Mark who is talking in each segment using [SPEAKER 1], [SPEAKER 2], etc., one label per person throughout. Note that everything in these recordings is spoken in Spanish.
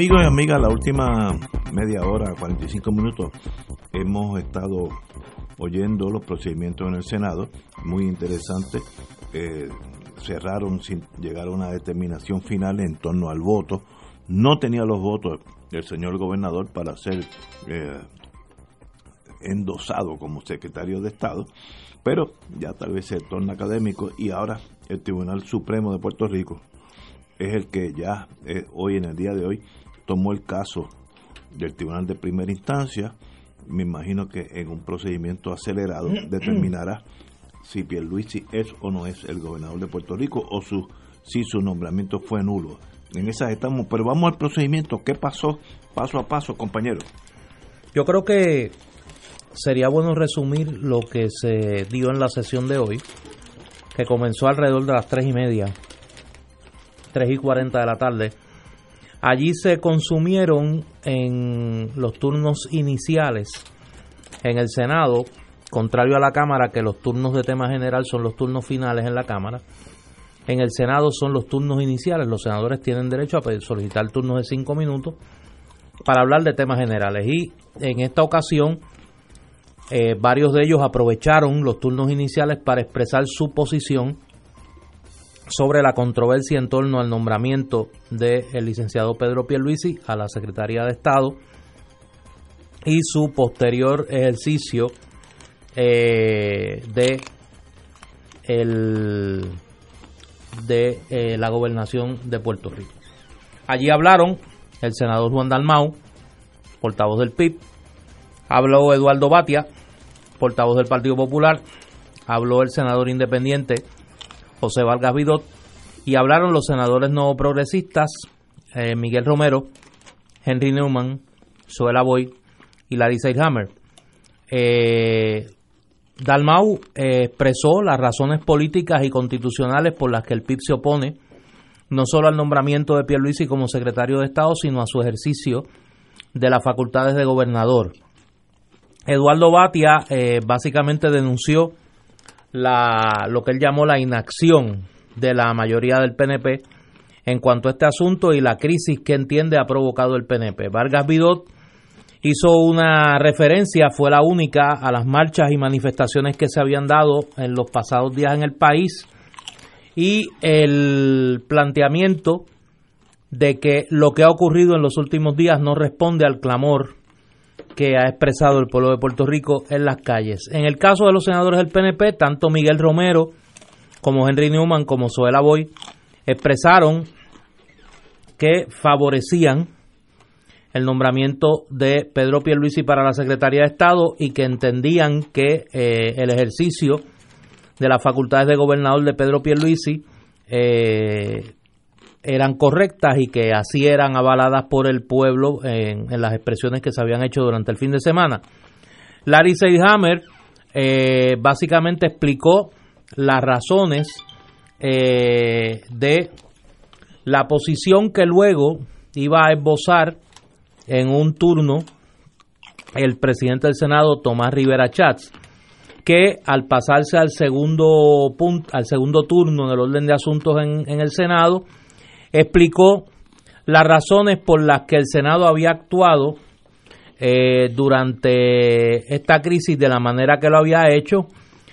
[SPEAKER 1] Amigos y amigas, la última media hora, 45 minutos, hemos estado oyendo los procedimientos en el Senado, muy interesante. Eh, cerraron sin llegar a una determinación final en torno al voto. No tenía los votos el señor gobernador para ser eh, endosado como secretario de Estado, pero ya tal vez se torna académico y ahora el Tribunal Supremo de Puerto Rico es el que ya eh, hoy, en el día de hoy, tomó el caso del Tribunal de Primera Instancia. Me imagino que en un procedimiento acelerado determinará si Pierluisi es o no es el gobernador de Puerto Rico o su, si su nombramiento fue nulo. En esas estamos, pero vamos al procedimiento. ¿Qué pasó paso a paso, compañero?
[SPEAKER 2] Yo creo que sería bueno resumir lo que se dio en la sesión de hoy, que comenzó alrededor de las tres y media 3 y 40 de la tarde. Allí se consumieron en los turnos iniciales en el Senado, contrario a la Cámara, que los turnos de tema general son los turnos finales en la Cámara. En el Senado son los turnos iniciales. Los senadores tienen derecho a solicitar turnos de cinco minutos para hablar de temas generales. Y en esta ocasión, eh, varios de ellos aprovecharon los turnos iniciales para expresar su posición sobre la controversia en torno al nombramiento del licenciado Pedro Pierluisi a la Secretaría de Estado y su posterior ejercicio eh, de el de eh, la gobernación de Puerto Rico. Allí hablaron el senador Juan Dalmau, portavoz del PIB, habló Eduardo Batia, portavoz del Partido Popular, habló el senador independiente José Vargas Vidot, y hablaron los senadores no progresistas eh, Miguel Romero, Henry Newman, Suela Boy y Larissa Hammer. Eh, Dalmau eh, expresó las razones políticas y constitucionales por las que el PIB se opone no solo al nombramiento de Pierluisi como secretario de Estado, sino a su ejercicio de las facultades de gobernador. Eduardo Batia básicamente denunció la, lo que él llamó la inacción de la mayoría del PNP en cuanto a este asunto y la crisis que entiende ha provocado el PNP. Vargas Vidot hizo una referencia, fue la única, a las marchas y manifestaciones que se habían dado en los pasados días en el país y el planteamiento de que lo que ha ocurrido en los últimos días no responde al clamor que ha expresado el pueblo de Puerto Rico en las calles. En el caso de los senadores del PNP, tanto Miguel Romero como Henry Newman como Zoela Boy expresaron que favorecían el nombramiento de Pedro Pierluisi para la Secretaría de Estado y que entendían que eh, el ejercicio de las facultades de gobernador de Pedro Pierluisi eh, eran correctas y que así eran avaladas por el pueblo en, las expresiones que se habían hecho durante el fin de semana. Larry Seidhammer eh, básicamente explicó las razones eh, de la posición que luego iba a esbozar en un turno el presidente del Senado Tomás Rivera Chats que al pasarse al segundo punto, al segundo turno del orden de asuntos en, en el Senado explicó las razones por las que el Senado había actuado eh, durante esta crisis de la manera que lo había hecho,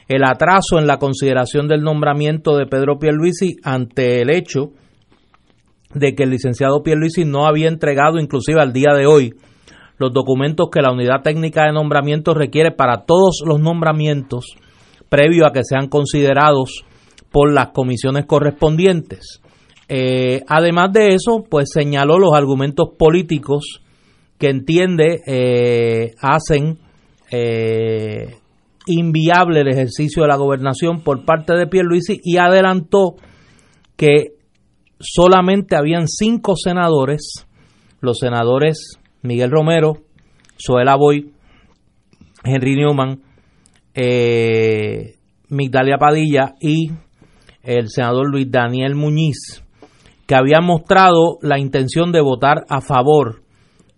[SPEAKER 2] el atraso en la consideración del nombramiento de Pedro Pierluisi ante el hecho de que el licenciado Pierluisi no había entregado inclusive al día de hoy los documentos que la unidad técnica de nombramiento requiere para todos los nombramientos previo a que sean considerados por las comisiones correspondientes. Eh, además de eso, pues señaló los argumentos políticos que entiende eh, hacen eh, inviable el ejercicio de la gobernación por parte de Pierluisi y adelantó que solamente habían cinco senadores, los senadores Miguel Romero, Zoela Boy, Henry Newman, eh, Migdalia Padilla y el senador Luis Daniel Muñiz, que habían mostrado la intención de votar a favor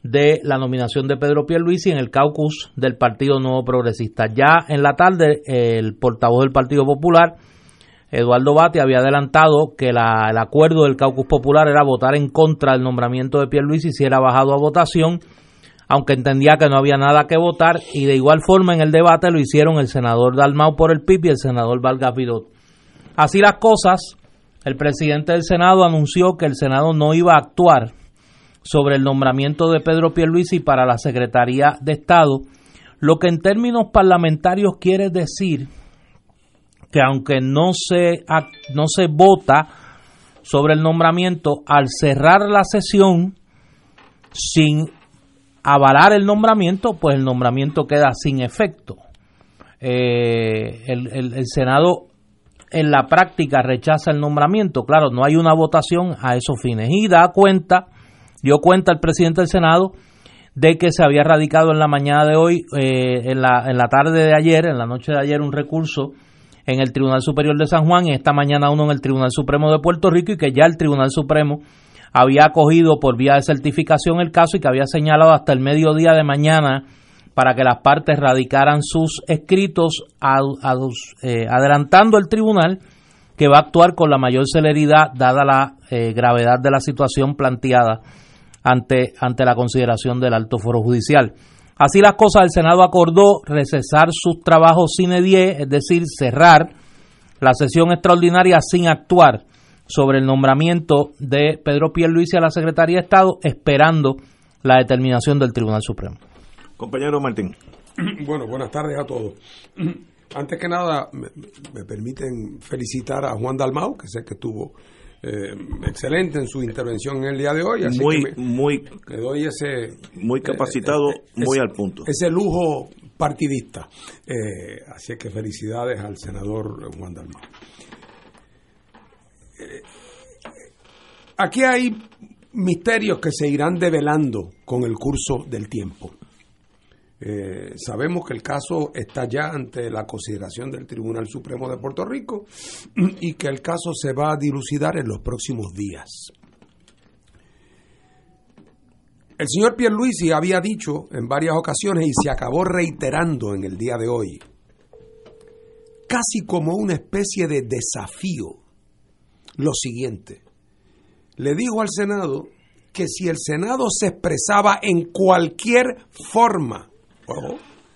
[SPEAKER 2] de la nominación de Pedro Pierluisi en el caucus del Partido Nuevo Progresista. Ya en la tarde, el portavoz del Partido Popular, Eduardo Bate, había adelantado que el acuerdo del caucus popular era votar en contra del nombramiento de Pierluisi si era bajado a votación, aunque entendía que no había nada que votar, y de igual forma en el debate lo hicieron el senador Dalmau por el PIB y el senador Vargas Vidot. Así las cosas, el presidente del Senado anunció que el Senado no iba a actuar sobre el nombramiento de Pedro Pierluisi para la Secretaría de Estado, lo que en términos parlamentarios quiere decir que aunque no se, no se vota sobre el nombramiento, al cerrar la sesión sin avalar el nombramiento, pues el nombramiento queda sin efecto. Eh, el, el Senado en la práctica rechaza el nombramiento. Claro, no hay una votación a esos fines. Y da cuenta dio cuenta el presidente del Senado de que se había radicado en la mañana de hoy, eh, en, la, en la tarde de ayer, en la noche de ayer, un recurso en el Tribunal Superior de San Juan y esta mañana uno en el Tribunal Supremo de Puerto Rico y que ya el Tribunal Supremo había acogido por vía de certificación el caso y que había señalado hasta el mediodía de mañana para que las partes radicaran sus escritos eh, adelantando el tribunal que va a actuar con la mayor celeridad dada la eh, gravedad de la situación planteada ante, ante la consideración del alto foro judicial. Así las cosas, el Senado acordó recesar sus trabajos sine die, es decir, cerrar la sesión extraordinaria sin actuar sobre el nombramiento de Pedro Pierluisi a la Secretaría de Estado, esperando la determinación del Tribunal Supremo.
[SPEAKER 1] Compañero Martín.
[SPEAKER 3] Bueno, buenas tardes a todos. Antes que nada, me, me permiten felicitar a Juan Dalmau, que sé que estuvo eh, excelente en su intervención en el día de hoy. Así
[SPEAKER 1] muy,
[SPEAKER 3] que
[SPEAKER 1] muy,
[SPEAKER 3] le doy ese.
[SPEAKER 1] Muy capacitado,
[SPEAKER 3] eh,
[SPEAKER 1] muy
[SPEAKER 3] ese,
[SPEAKER 1] al punto.
[SPEAKER 3] Ese lujo partidista. Eh, así que felicidades al senador Juan Dalmau. Eh, aquí hay misterios que se irán develando con el curso del tiempo. Eh, sabemos que el caso está ya ante la consideración del Tribunal Supremo de Puerto Rico y que el caso se va a dilucidar en los próximos días. El señor Pierluisi había dicho en varias ocasiones y se acabó reiterando en el día de hoy, casi como una especie de desafío, lo siguiente. Le dijo al Senado que si el Senado se expresaba en cualquier forma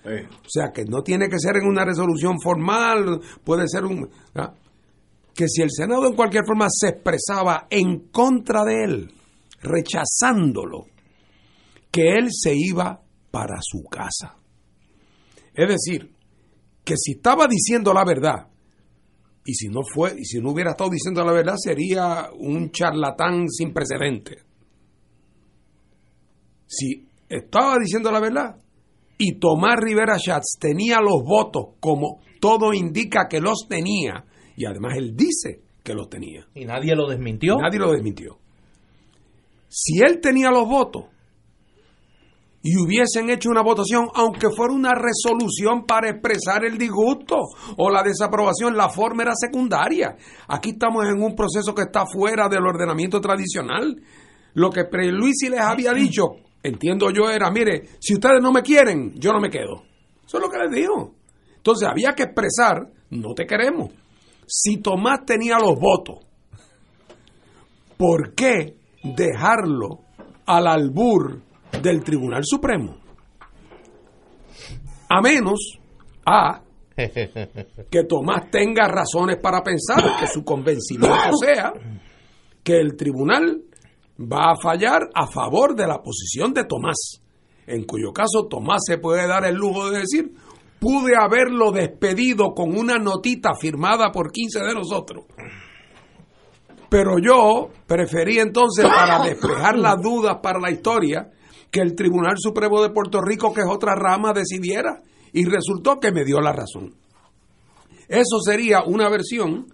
[SPEAKER 3] Eh. O sea, que no tiene que ser en una resolución formal, puede ser un... ¿ah? Que si el Senado en cualquier forma se expresaba en contra de él, rechazándolo, que él se iba para su casa. Es decir, que si estaba diciendo la verdad, y si no fue, y si no hubiera estado diciendo la verdad, sería un charlatán sin precedente. Si estaba diciendo la verdad, y Tomás Rivera Schatz tenía los votos como todo indica que los tenía, y además él dice que los tenía.
[SPEAKER 2] ¿Y nadie lo desmintió?
[SPEAKER 3] Nadie lo desmintió. Si él tenía los votos y hubiesen hecho una votación, aunque fuera una resolución para expresar el disgusto o la desaprobación, la forma era secundaria. Aquí estamos en un proceso que está fuera del ordenamiento tradicional. Lo que Luisi les había dicho, entiendo yo, era, mire, si ustedes no me quieren, yo no me quedo. Eso es lo que les dijo. Entonces había que expresar, no te queremos. Si Tomás tenía los votos, ¿por qué dejarlo al albur del Tribunal Supremo? A menos a que Tomás tenga razones para pensar que su convencimiento sea que el tribunal va a fallar a favor de la posición de Tomás, en cuyo caso Tomás se puede dar el lujo de decir, pude haberlo despedido con una notita firmada por 15 de nosotros. Pero yo preferí entonces, para despejar las dudas para la historia, que el Tribunal Supremo de Puerto Rico, que es otra rama, decidiera. Y resultó que me dio la razón. Eso sería una versión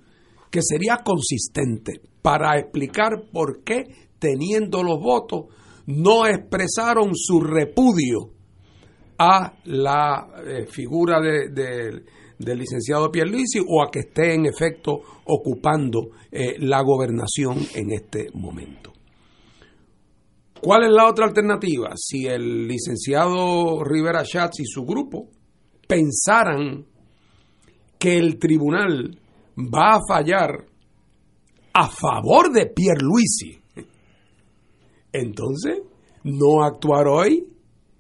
[SPEAKER 3] que sería consistente para explicar por qué, teniendo los votos, no expresaron su repudio a la eh, figura de, del licenciado Pierluisi o a que esté en efecto ocupando eh, la gobernación en este momento. ¿Cuál es la otra alternativa? Si el licenciado Rivera Schatz y su grupo pensaran que el tribunal va a fallar a favor de Pierluisi, entonces no actuar hoy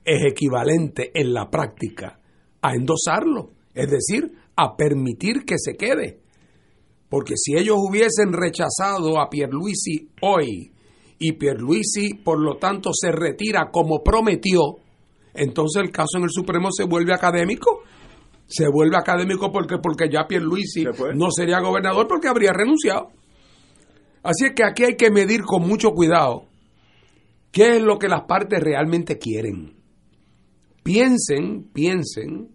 [SPEAKER 3] es equivalente en la práctica a endosarlo, es decir, a permitir que se quede. Porque si ellos hubiesen rechazado a Pierluisi hoy y Pierluisi por lo tanto se retira como prometió, entonces el caso en el Supremo se vuelve académico. Se vuelve académico porque, porque ya Pierluisi no sería gobernador porque habría renunciado. Así es que aquí hay que medir con mucho cuidado qué es lo que las partes realmente quieren. Piensen, piensen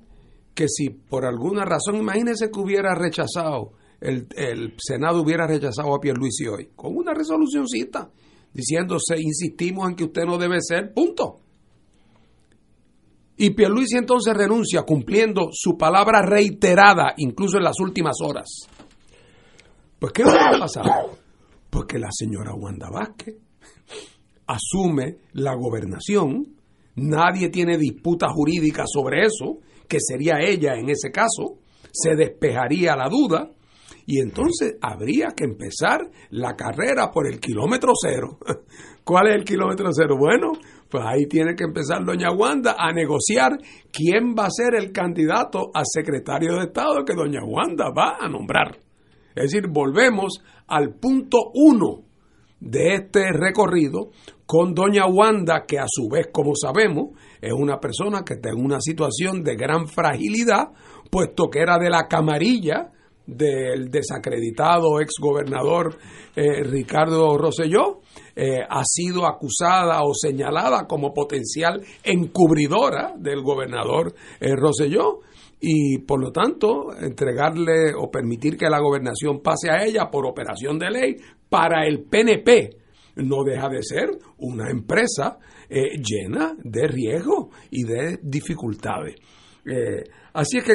[SPEAKER 3] que si por alguna razón, imagínense que hubiera rechazado, el, el Senado hubiera rechazado a Pierluisi hoy, con una resolucióncita diciéndose, insistimos en que usted no debe ser, punto. Y Pierluisi entonces renuncia cumpliendo su palabra reiterada, incluso en las últimas horas. Pues ¿qué va a pasar? Pues que la señora Wanda Vázquez asume la gobernación, nadie tiene disputa jurídica sobre eso, que sería ella en ese caso, se despejaría la duda, y entonces habría que empezar la carrera por el kilómetro cero. ¿Cuál es el kilómetro cero? Bueno, pues ahí tiene que empezar doña Wanda a negociar quién va a ser el candidato a secretario de Estado que doña Wanda va a nombrar. Es decir, volvemos al punto uno de este recorrido con doña Wanda, que a su vez, como sabemos, es una persona que está en una situación de gran fragilidad, puesto que era de la camarilla del desacreditado exgobernador eh, Ricardo Rosselló, eh, ha sido acusada o señalada como potencial encubridora del gobernador eh, Rosselló y por lo tanto entregarle o permitir que la gobernación pase a ella por operación de ley para el PNP no deja de ser una empresa llena de riesgos y de dificultades. así es que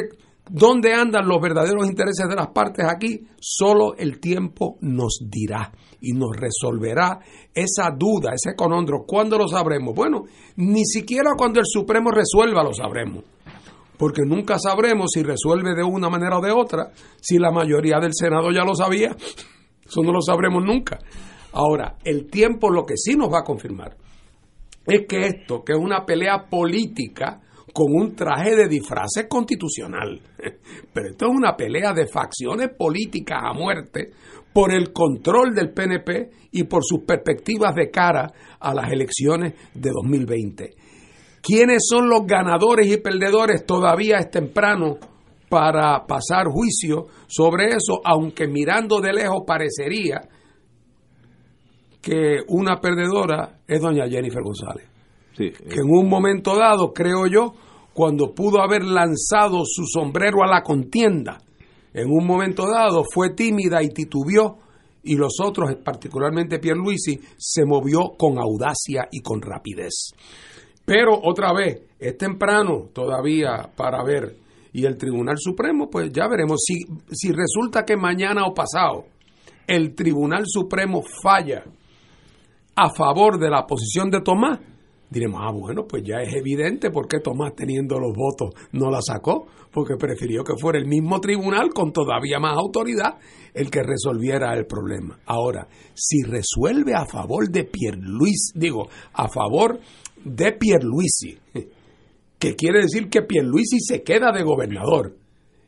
[SPEAKER 3] ¿Dónde andan los verdaderos intereses de las partes aquí? Solo el tiempo nos dirá y nos resolverá esa duda, ese conondro. ¿Cuándo lo sabremos? Bueno, ni siquiera cuando el Supremo resuelva lo sabremos. Porque nunca sabremos si resuelve de una manera o de otra, si la mayoría del Senado ya lo sabía. Eso no lo sabremos nunca. Ahora, el tiempo lo que sí nos va a confirmar es que esto, que es una pelea política, con un traje de disfraces constitucional. Pero esto es una pelea de facciones políticas a muerte por el control del PNP y por sus perspectivas de cara a las elecciones de 2020. ¿Quiénes son los ganadores y perdedores? Todavía es temprano para pasar juicio sobre eso, aunque mirando de lejos parecería que una perdedora es doña Jennifer González que en un momento dado, creo yo, cuando pudo haber lanzado su sombrero a la contienda, en un momento dado fue tímida y titubeó y los otros, particularmente Pierluisi, se movió con audacia y con rapidez. Pero otra vez, es temprano todavía para ver. Y el Tribunal Supremo, pues ya veremos. Si, si resulta que mañana o pasado el Tribunal Supremo falla a favor de la posición de Tomás, diremos, ah, bueno, pues ya es evidente por qué Tomás teniendo los votos no la sacó, porque prefirió que fuera el mismo tribunal con todavía más autoridad el que resolviera el problema. Ahora, si resuelve a favor de Pierluisi, digo, a favor de Pierluisi, que quiere decir que Pierluisi se queda de gobernador,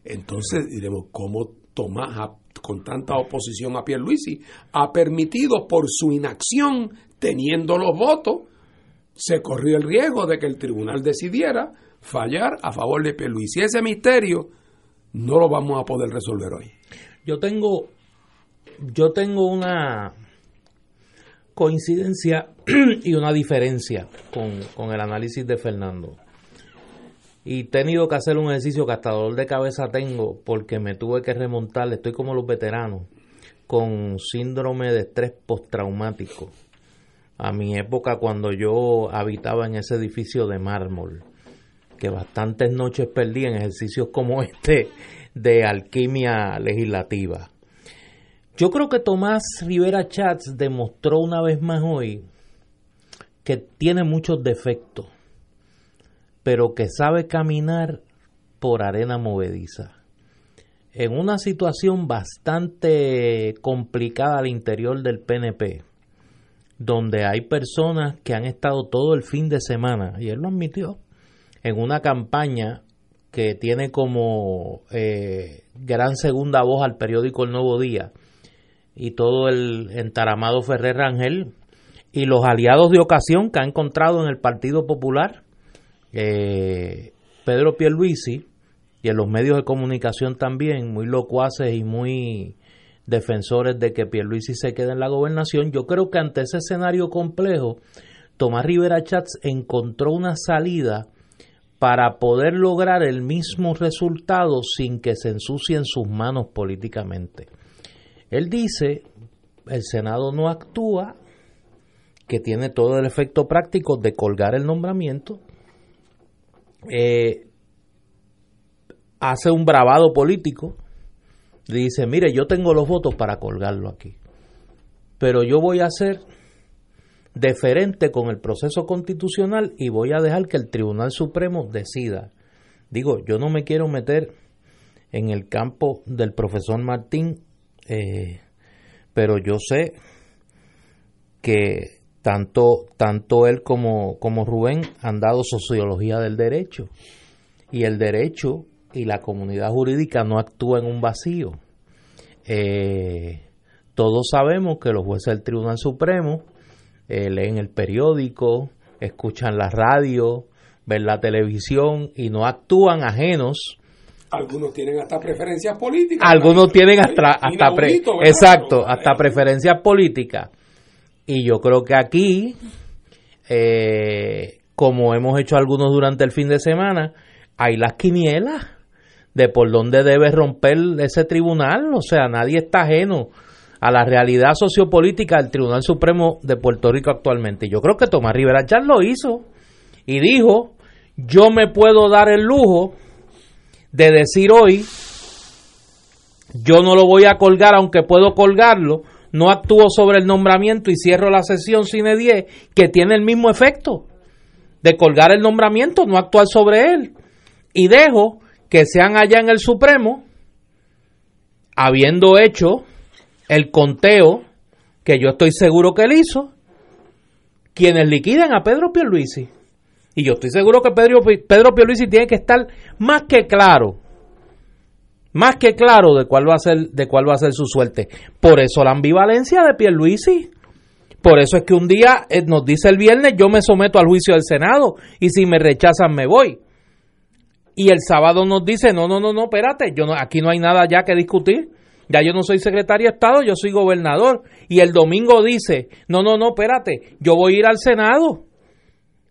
[SPEAKER 3] entonces diremos, ¿cómo Tomás, con tanta oposición a Pierluisi, ha permitido por su inacción, teniendo los votos, se corrió el riesgo de que el tribunal decidiera fallar a favor de Pierluisi. Ese misterio no lo vamos a poder resolver hoy.
[SPEAKER 2] Yo tengo, yo tengo una coincidencia y una diferencia con, con el análisis de Fernando. Y tenido que hacer un ejercicio que hasta dolor de cabeza tengo porque me tuve que remontar, estoy como los veteranos, con síndrome de estrés postraumático a mi época cuando yo habitaba en ese edificio de mármol, que bastantes noches perdí en ejercicios como este de alquimia legislativa. Yo creo que Tomás Rivera Chats demostró una vez más hoy que tiene muchos defectos, pero que sabe caminar por arena movediza. En una situación bastante complicada al interior del PNP, donde hay personas que han estado todo el fin de semana, y él lo admitió, en una campaña que tiene como eh, gran segunda voz al periódico El Nuevo Día y todo el entaramado Ferrer Rangel y los aliados de ocasión que ha encontrado en el Partido Popular, eh, Pedro Pierluisi, y en los medios de comunicación también, muy locuaces y muy defensores de que Pierluisi se quede en la gobernación. Yo creo que ante ese escenario complejo, Tomás Rivera Chats encontró una salida para poder lograr el mismo resultado sin que se ensucien sus manos políticamente. Él dice, el Senado no actúa, que tiene todo el efecto práctico de colgar el nombramiento, eh, hace un bravado político, dice, mire, yo tengo los votos para colgarlo aquí, pero yo voy a ser deferente con el proceso constitucional y voy a dejar que el Tribunal Supremo decida. Digo, yo no me quiero meter en el campo del profesor Martín, eh, pero yo sé que tanto, tanto él como, como Rubén han dado sociología del derecho y el derecho y la comunidad jurídica no actúa en un vacío. Eh, todos sabemos que los jueces del Tribunal Supremo eh, leen el periódico, escuchan la radio, ven la televisión y no actúan ajenos.
[SPEAKER 3] Algunos tienen hasta preferencias políticas.
[SPEAKER 2] Algunos tienen hasta, hasta exacto, hasta preferencias políticas. Y yo creo que aquí, eh, como hemos hecho algunos durante el fin de semana, hay las quinielas de por dónde debe romper ese tribunal. O sea, nadie está ajeno a la realidad sociopolítica del Tribunal Supremo de Puerto Rico actualmente. Yo creo que Tomás Rivera ya lo hizo y dijo, yo me puedo dar el lujo de decir hoy, yo no lo voy a colgar aunque puedo colgarlo, no actúo sobre el nombramiento y cierro la sesión sine 10, que tiene el mismo efecto de colgar el nombramiento, no actuar sobre él. Y dejo que sean allá en el Supremo, habiendo hecho el conteo que yo estoy seguro que él hizo, quienes liquidan a Pedro Pierluisi. Y yo estoy seguro que Pedro, Pedro Pierluisi tiene que estar más que claro, más que claro de cuál va a ser, de cuál va a ser su suerte. Por eso la ambivalencia de Pierluisi. Por eso es que un día eh, nos dice el viernes, yo me someto al juicio del Senado y si me rechazan me voy y el sábado nos dice, no, no, no, no, espérate, yo no, aquí no hay nada ya que discutir. Ya yo no soy secretario de Estado, yo soy gobernador. Y el domingo dice, no, no, no, espérate, yo voy a ir al Senado.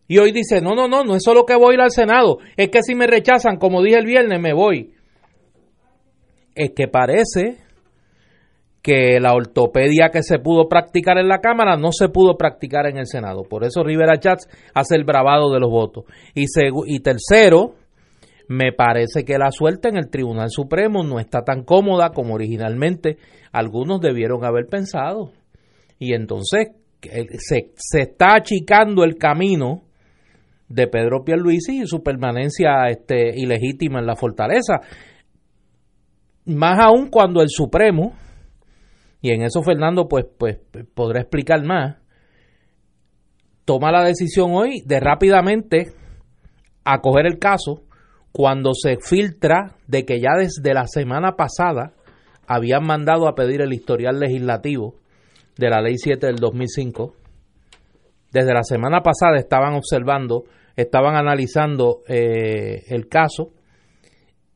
[SPEAKER 2] Y hoy dice, no, no, no, no es solo que voy a ir al Senado, es que si me rechazan, como dije el viernes, me voy. Es que parece que la ortopedia que se pudo practicar en la Cámara no se pudo practicar en el Senado. Por eso Rivera Chats hace el bravado de los votos. Y, y tercero, me parece que la suerte en el Tribunal Supremo no está tan cómoda como originalmente algunos debieron haber pensado. Y entonces se, se está achicando el camino de Pedro Pierluisi y su permanencia este, ilegítima en la fortaleza. Más aún cuando el Supremo, y en eso Fernando pues, pues podrá explicar más, toma la decisión hoy de rápidamente acoger el caso cuando se filtra de que ya desde la semana pasada habían mandado a pedir el historial legislativo de la ley 7 del 2005. Desde la semana pasada estaban observando, estaban analizando eh, el caso.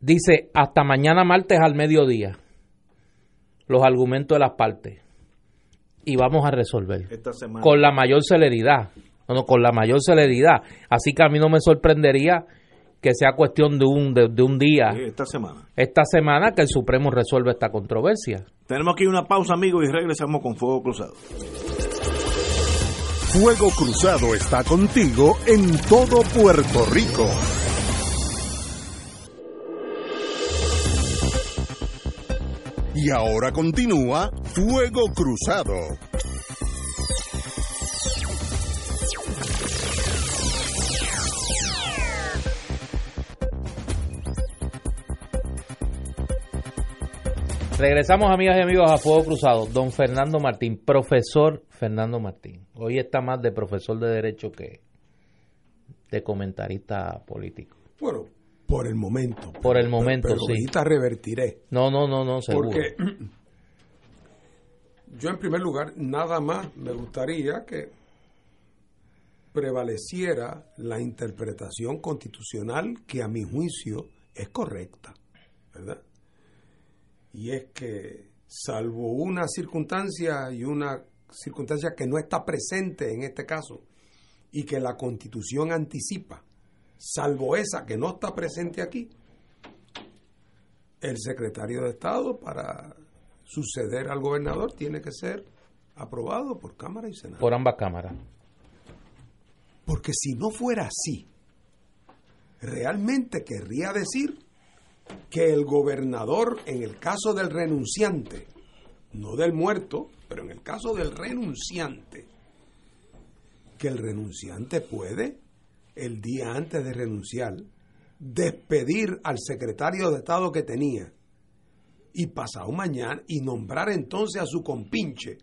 [SPEAKER 2] Dice hasta mañana martes al mediodía los argumentos de las partes y vamos a resolver con la mayor celeridad, no, con la mayor celeridad. Así que a mí no me sorprendería que sea cuestión de un, de, un día.
[SPEAKER 1] esta semana.
[SPEAKER 2] Esta semana que el Supremo resuelva esta controversia.
[SPEAKER 1] Tenemos aquí una pausa, amigos, y regresamos con Fuego Cruzado.
[SPEAKER 4] Fuego Cruzado está contigo en todo Puerto Rico. Y ahora continúa Fuego Cruzado.
[SPEAKER 2] Regresamos, amigas y amigos, a Fuego Cruzado. Don Fernando Martín, profesor Fernando Martín. Hoy está más de profesor de Derecho que de comentarista político.
[SPEAKER 3] Bueno, por el momento.
[SPEAKER 2] Por el momento,
[SPEAKER 3] pero,
[SPEAKER 2] sí.
[SPEAKER 3] Ahorita revertiré.
[SPEAKER 2] No, no, no, no, seguro.
[SPEAKER 3] Porque yo, en primer lugar, nada más me gustaría que prevaleciera la interpretación constitucional que, a mi juicio, es correcta. ¿Verdad? y es que salvo una circunstancia y una circunstancia que no está presente en este caso y que la constitución anticipa, salvo esa que no está presente aquí, el secretario de Estado para suceder al gobernador tiene que ser aprobado por Cámara y Senado.
[SPEAKER 2] Por ambas cámaras.
[SPEAKER 3] Porque si no fuera así, realmente querría decir que el gobernador, en el caso del renunciante, no del muerto, pero en el caso del renunciante, que el renunciante puede, el día antes de renunciar, despedir al secretario de Estado que tenía y pasado mañana y nombrar entonces a su compinche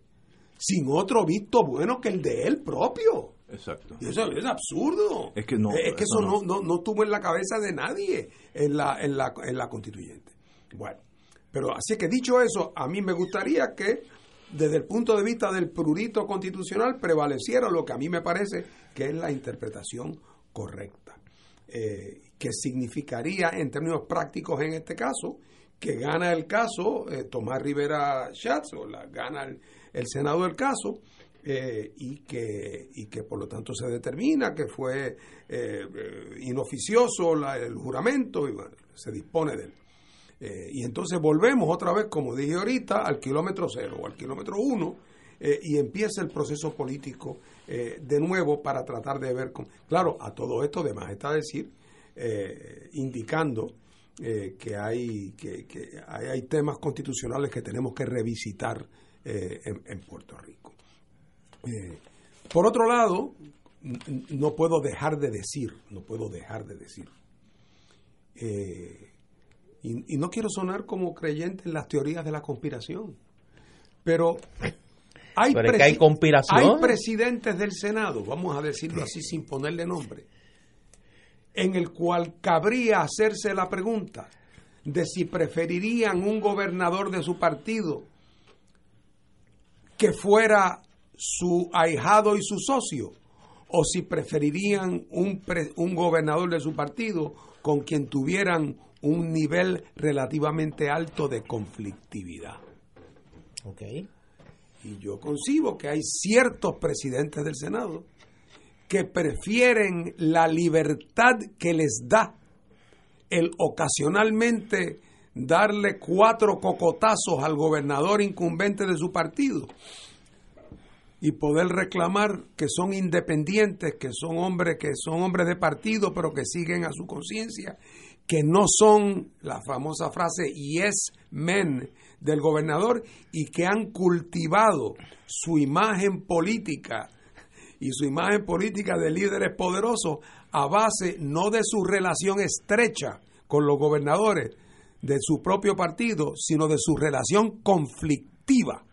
[SPEAKER 3] sin otro visto bueno que el de él propio.
[SPEAKER 1] Exacto.
[SPEAKER 3] Y eso es absurdo.
[SPEAKER 1] Es que no.
[SPEAKER 3] Es que eso, no. No, no, estuvo en la cabeza de nadie en la, en la, en la constituyente. Bueno, pero así que dicho eso, a mí me gustaría que desde el punto de vista del prurito constitucional prevaleciera lo que a mí me parece que es la interpretación correcta. Eh, que significaría en términos prácticos en este caso que gana el caso eh, Tomás Rivera Schatz o la, gana el, el Senado del caso eh, y, que, y que por lo tanto se determina que fue inoficioso el juramento y se dispone de él. Y entonces volvemos otra vez, como dije ahorita, al kilómetro cero o al kilómetro uno y empieza el proceso político de nuevo para tratar de ver, claro, a todo esto además está decir, indicando que, hay, que, hay, temas constitucionales que tenemos que revisitar en Puerto Rico. Eh, por otro lado, no puedo dejar de decir, no puedo dejar de decir, eh, y, no quiero sonar como creyente en las teorías de la conspiración, pero hay,
[SPEAKER 2] hay, conspiración?
[SPEAKER 3] hay presidentes del Senado, vamos a decirlo así sin ponerle nombre, en el cual cabría hacerse la pregunta de si preferirían un gobernador de su partido que fuera su ahijado y su socio, o si preferirían un, un gobernador de su partido con quien tuvieran un nivel relativamente alto de conflictividad.
[SPEAKER 2] Okay.
[SPEAKER 3] Y yo concibo que hay ciertos presidentes del Senado que prefieren la libertad que les da el ocasionalmente darle cuatro cocotazos al gobernador incumbente de su partido y poder reclamar que son independientes, que son hombres que son hombres de partido, pero que siguen a su conciencia, que no son la famosa frase yes men del gobernador y que han cultivado su imagen política y su imagen política de líderes poderosos a base no de su relación estrecha con los gobernadores de su propio partido, sino de su relación conflictiva.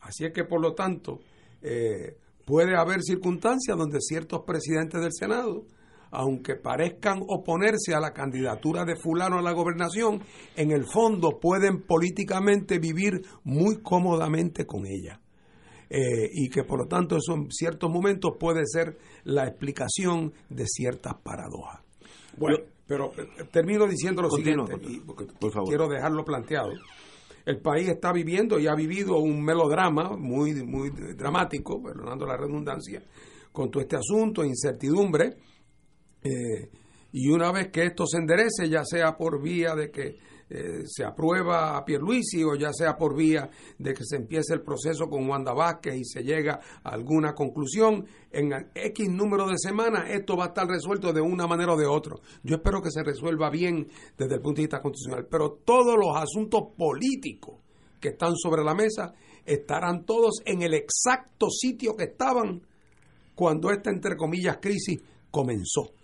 [SPEAKER 3] Así es que, por lo tanto, eh, puede haber circunstancias donde ciertos presidentes del Senado, aunque parezcan oponerse a la candidatura de fulano a la gobernación, en el fondo pueden políticamente vivir muy cómodamente con ella. Eh, y que por lo tanto eso en ciertos momentos puede ser la explicación de ciertas paradojas. Bueno, pero eh, termino diciendo lo siguiente, porque quiero dejarlo planteado el país está viviendo y ha vivido un melodrama muy, muy dramático, perdonando la redundancia, con todo este asunto, incertidumbre, eh, y una vez que esto se enderece, ya sea por vía de que eh, se aprueba a Pierluisi o ya sea por vía de que se empiece el proceso con Wanda Vázquez y se llega a alguna conclusión, en X número de semanas esto va a estar resuelto de una manera o de otra. Yo espero que se resuelva bien desde el punto de vista constitucional, pero todos los asuntos políticos que están sobre la mesa estarán todos en el exacto sitio que estaban cuando esta, entre comillas, crisis comenzó.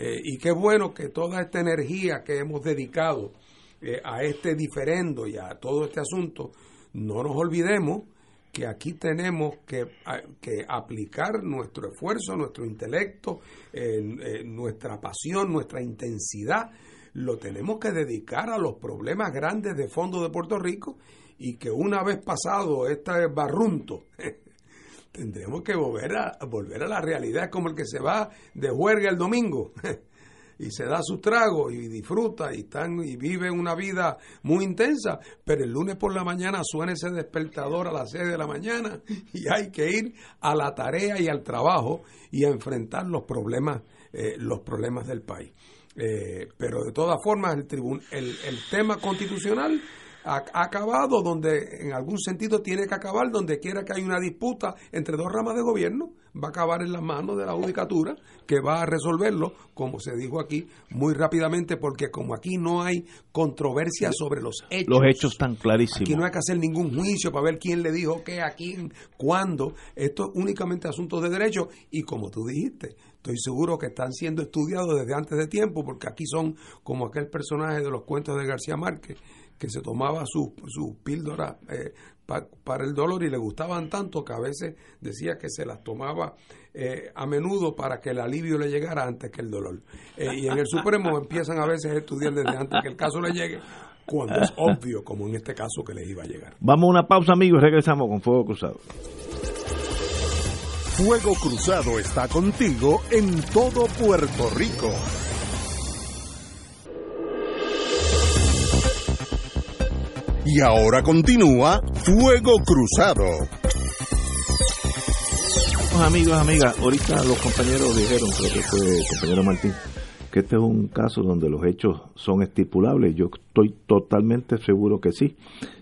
[SPEAKER 3] Eh, y qué bueno que toda esta energía que hemos dedicado eh, a este diferendo y a todo este asunto, no nos olvidemos que aquí tenemos que, que aplicar nuestro esfuerzo, nuestro intelecto, nuestra pasión, nuestra intensidad, lo tenemos que dedicar a los problemas grandes de fondo de Puerto Rico y que una vez pasado este barrunto, tendremos que volver a, volver a la realidad como el que se va de huelga el domingo. y se da sus tragos y disfruta y, están, y vive una vida muy intensa, pero el lunes por la mañana suena ese despertador a las 6 de la mañana y hay que ir a la tarea y al trabajo y a enfrentar los problemas, eh, los problemas del país. Eh, pero de todas formas, el, el, el tema constitucional ha, acabado donde en algún sentido tiene que acabar, donde quiera que haya una disputa entre dos ramas de gobierno, va a acabar en las manos de la judicatura, que va a resolverlo, como se dijo aquí, muy rápidamente, porque como aquí no hay controversia sobre los hechos.
[SPEAKER 1] Los hechos están clarísimos.
[SPEAKER 3] Aquí no hay que hacer ningún juicio para ver quién le dijo qué, a quién, cuándo. Esto es únicamente asuntos de derecho y como tú dijiste, estoy seguro que están siendo estudiados desde antes de tiempo, porque aquí son como aquel personaje de los cuentos de García Márquez, que se tomaba sus su píldoras eh, para el dolor y le gustaban tanto que a veces decía que se las tomaba eh, a menudo para que el alivio le llegara antes que el dolor. Eh, y en el Supremo empiezan a veces a estudiar desde antes que el caso le llegue, cuando es obvio, como en este caso, que les iba a llegar.
[SPEAKER 1] Vamos a una pausa, amigos, y regresamos con Fuego Cruzado.
[SPEAKER 4] Fuego Cruzado está contigo en todo Puerto Rico. Y ahora continúa Fuego Cruzado.
[SPEAKER 1] Amigos, amigas, ahorita los compañeros dijeron, creo que fue el compañero Martín, que este es un caso donde los hechos son estipulables. Yo estoy totalmente seguro que sí.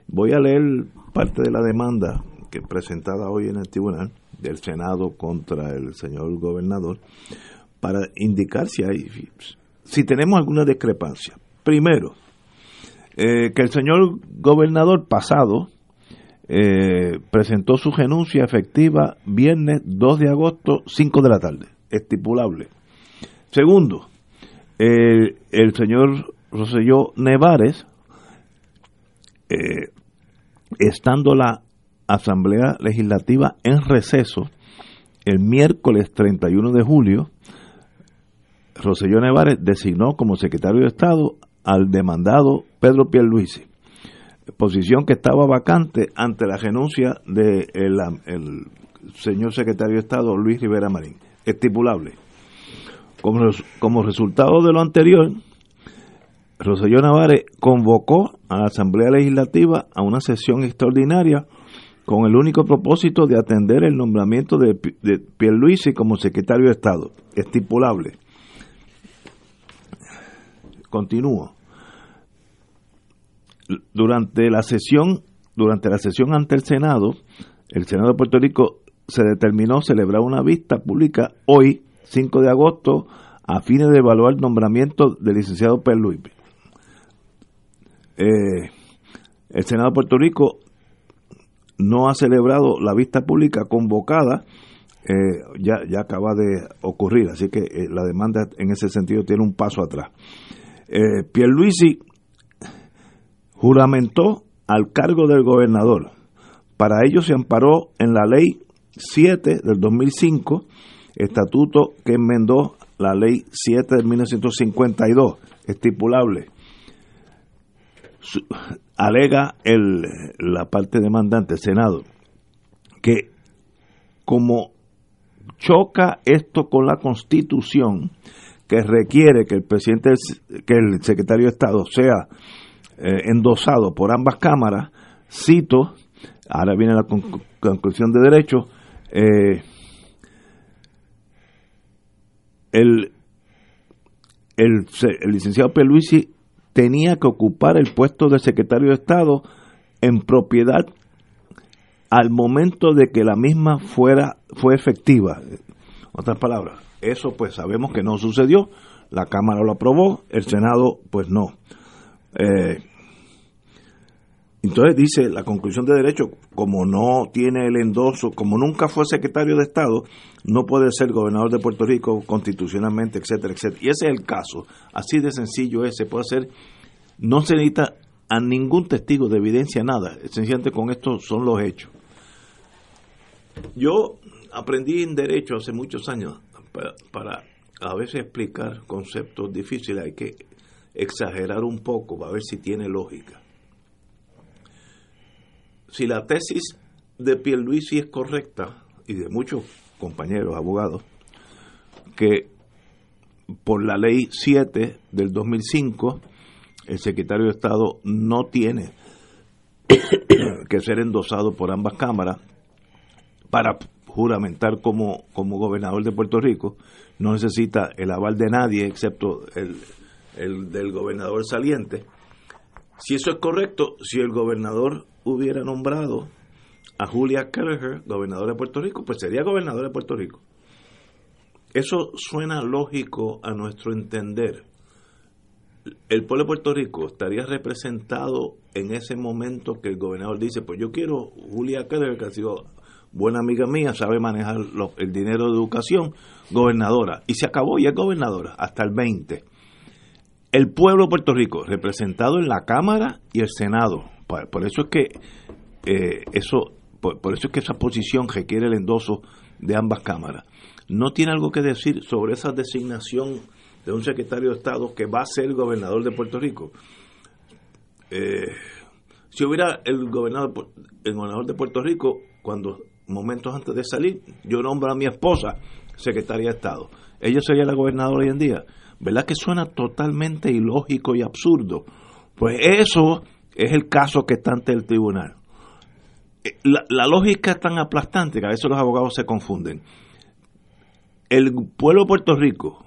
[SPEAKER 1] Voy a leer parte de la demanda que presentada hoy en el tribunal del Senado contra el señor gobernador para indicar si hay si tenemos alguna discrepancia. Primero, eh, que el señor gobernador pasado eh, presentó su renuncia efectiva viernes 2 de agosto, 5 de la tarde, estipulable. Segundo, el señor Roselló Nevares, eh, estando la Asamblea Legislativa en receso el miércoles 31 de julio, Roselló Nevares designó como secretario de Estado al demandado Pedro Pierluisi, posición que estaba vacante ante la renuncia del el señor secretario de Estado Luis Rivera Marín, estipulable. Como, como resultado de lo anterior, Roselló Navarre convocó a la Asamblea Legislativa a una sesión extraordinaria con el único propósito de atender el nombramiento de, de Pierluisi como secretario de Estado, estipulable. Continúo durante la sesión durante la sesión ante el Senado, el Senado de Puerto Rico se determinó celebrar una vista pública hoy, 5 de agosto, a fines de evaluar el nombramiento del licenciado Pérez Luis. Eh, el Senado de Puerto Rico no ha celebrado la vista pública convocada, eh, ya, ya acaba de ocurrir, así que eh, la demanda en ese sentido tiene un paso atrás. Eh, Pierluisi juramentó al cargo del gobernador. Para ello se amparó en la ley 7 del 2005, estatuto que enmendó la ley 7 de 1952, estipulable. alega el, la parte demandante, el Senado, que como choca esto con la Constitución, que requiere que el presidente, que el secretario de Estado sea eh, endosado por ambas cámaras, cito, ahora viene la conclusión de derecho, eh, el, el, el licenciado Peluisi tenía que ocupar el puesto de secretario de Estado en propiedad al momento de que la misma fuera fue efectiva. Otras palabras, eso pues sabemos que no sucedió, la Cámara lo aprobó, el Senado pues no. Eh, entonces dice la conclusión de derecho, como no tiene el endoso, como nunca fue secretario de Estado, no puede ser gobernador de Puerto Rico constitucionalmente, etcétera, etcétera. Y ese es el caso, así de sencillo es, se puede hacer, no se necesita a ningún testigo de evidencia, nada, sencillamente con esto son los hechos. Yo aprendí en derecho hace muchos años para a veces explicar conceptos difíciles, hay que exagerar un poco para ver si tiene lógica. Si la tesis de Pierluisi es correcta, y de muchos compañeros abogados, que por la ley 7 del 2005, el secretario de Estado no tiene que ser endosado por ambas cámaras para juramentar como, como gobernador de Puerto Rico, no necesita el aval de nadie excepto el, el del gobernador saliente. Si eso es correcto, si el gobernador hubiera nombrado a Julia Kelleher gobernadora de Puerto Rico, pues sería gobernadora de Puerto Rico. Eso suena lógico a nuestro entender. El pueblo de Puerto Rico estaría representado en ese momento que el gobernador dice, pues yo quiero Julia Kelleher, que ha sido buena amiga mía, sabe manejar el dinero de educación, gobernadora. Y se acabó, y es gobernadora, hasta el 20. El pueblo de Puerto Rico, representado en la Cámara y el Senado, por, eso es que eh, eso, por, eso es que esa posición requiere el endoso de ambas cámaras. No tiene algo que decir sobre esa designación de un secretario de Estado que va a ser gobernador de Puerto Rico. Eh, si hubiera el gobernador, el gobernador de Puerto Rico, cuando momentos antes de salir, yo nombro a mi esposa secretaria de Estado. Ella sería la gobernadora hoy en día. ¿Verdad que suena totalmente ilógico y absurdo? Pues eso es el caso que está ante el tribunal. Eh, la, lógica es tan aplastante que a veces los abogados se confunden. El pueblo de Puerto Rico,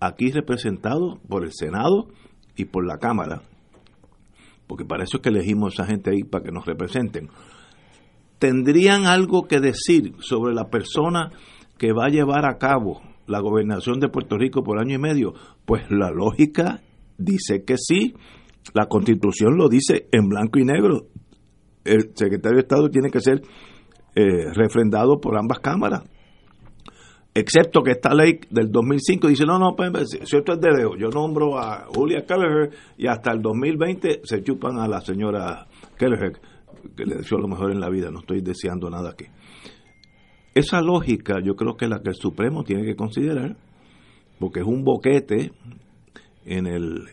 [SPEAKER 1] aquí representado por el Senado y por la Cámara, porque para eso es que elegimos a esa gente ahí para que nos representen, tendrían algo que decir sobre la persona que va a llevar a cabo la gobernación de Puerto Rico por año y medio. Pues la lógica dice que sí, la constitución lo dice en blanco y negro. El secretario de Estado tiene que ser eh, refrendado por ambas cámaras. Excepto que esta ley del 2005 dice, no, no, pues, si esto es de dedo, yo nombro a Julia Kelleher y hasta el 2020 se chupan a la señora Kelleher, que le deseo lo mejor en la vida, no estoy deseando nada aquí. Esa lógica yo creo que es la que el Supremo tiene que considerar, porque es un boquete en el,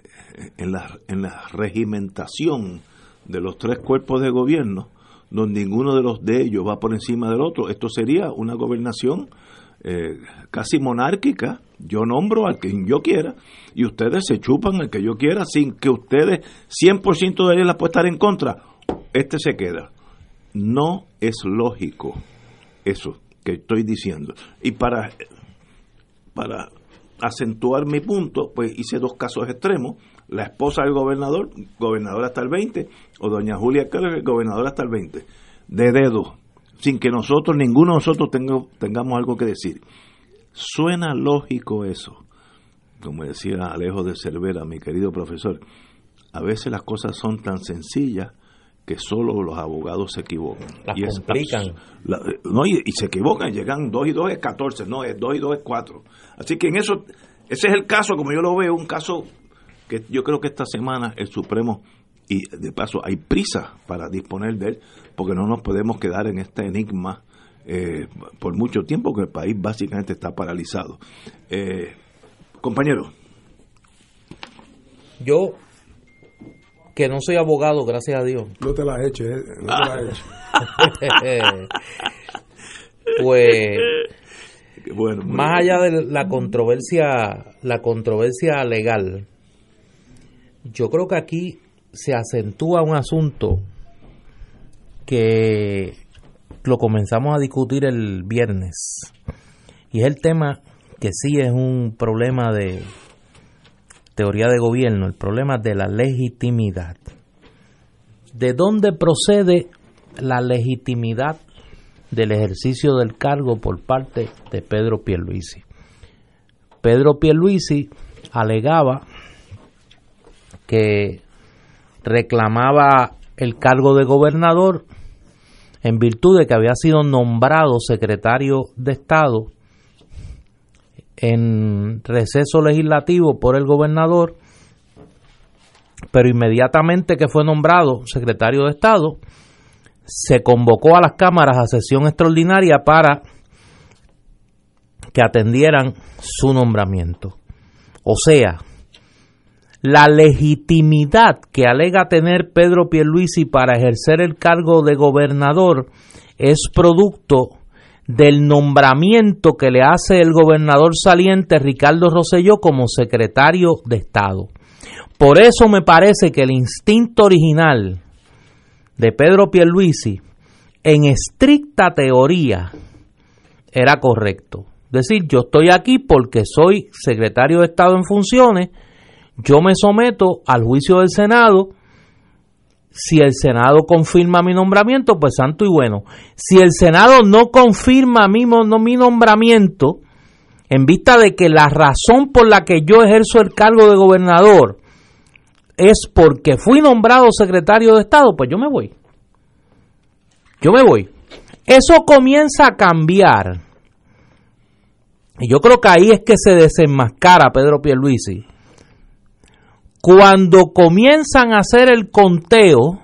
[SPEAKER 1] en la, en la regimentación de los tres cuerpos de gobierno, donde ninguno de los de ellos va por encima del otro. Esto sería una gobernación eh, casi monárquica. Yo nombro al que yo quiera y ustedes se chupan al que yo quiera sin que ustedes 100% de ellos la puedan estar en contra. Este se queda. No es lógico eso que estoy diciendo. Y para, para acentuar mi punto, pues hice dos casos extremos la esposa del gobernador, gobernadora hasta el 20, o doña Julia Keller, gobernadora hasta el 20, de dedo, sin que nosotros, ninguno de nosotros tengamos algo que decir. Suena lógico eso, como decía Alejo de Cervera, mi querido profesor. A veces las cosas son tan sencillas que solo los abogados se equivocan.
[SPEAKER 2] y complican.
[SPEAKER 1] no, y, y, se equivocan, llegan 2 y 2 es 14, no, es 2 y 2 es 4. Así que en eso, ese es el caso, como yo lo veo, un caso que yo creo que esta semana el Supremo, y de paso hay prisa para disponer de él, porque no nos podemos quedar en este enigma eh, por mucho tiempo, que el país básicamente está paralizado. Eh, compañero.
[SPEAKER 2] Yo, que no soy abogado, gracias a Dios.
[SPEAKER 3] No te la eches, eh, no te la eches.
[SPEAKER 2] pues bueno, más allá de la controversia la controversia legal yo creo que aquí se acentúa un asunto que lo comenzamos a discutir el viernes y es el tema que sí es un problema de teoría de gobierno, el problema de la legitimidad. ¿De dónde procede la legitimidad del ejercicio del cargo por parte de Pedro Pierluisi? Pedro Pierluisi alegaba que reclamaba el cargo de gobernador en virtud de que había sido nombrado secretario de Estado en receso legislativo por el gobernador, pero inmediatamente que fue nombrado secretario de Estado, se convocó a las cámaras a sesión extraordinaria para que atendieran su nombramiento. O sea, la legitimidad que alega tener Pedro Pierluisi para ejercer el cargo de gobernador es producto del nombramiento que le hace el gobernador saliente Ricardo Rosselló como secretario de Estado. Por eso me parece que el instinto original de Pedro Pierluisi en estricta teoría era correcto. Es decir, yo estoy aquí porque soy secretario de Estado en funciones, yo me someto al juicio del Senado, si el Senado confirma mi nombramiento, pues santo y bueno. Si el Senado no confirma mi, mi nombramiento, en vista de que la razón por la que yo ejerzo el cargo de gobernador es porque fui nombrado secretario de Estado, pues yo me voy. Yo me voy. Eso comienza a cambiar. Y yo creo que ahí es que se desenmascara Pedro Pierluisi cuando comienzan a hacer el conteo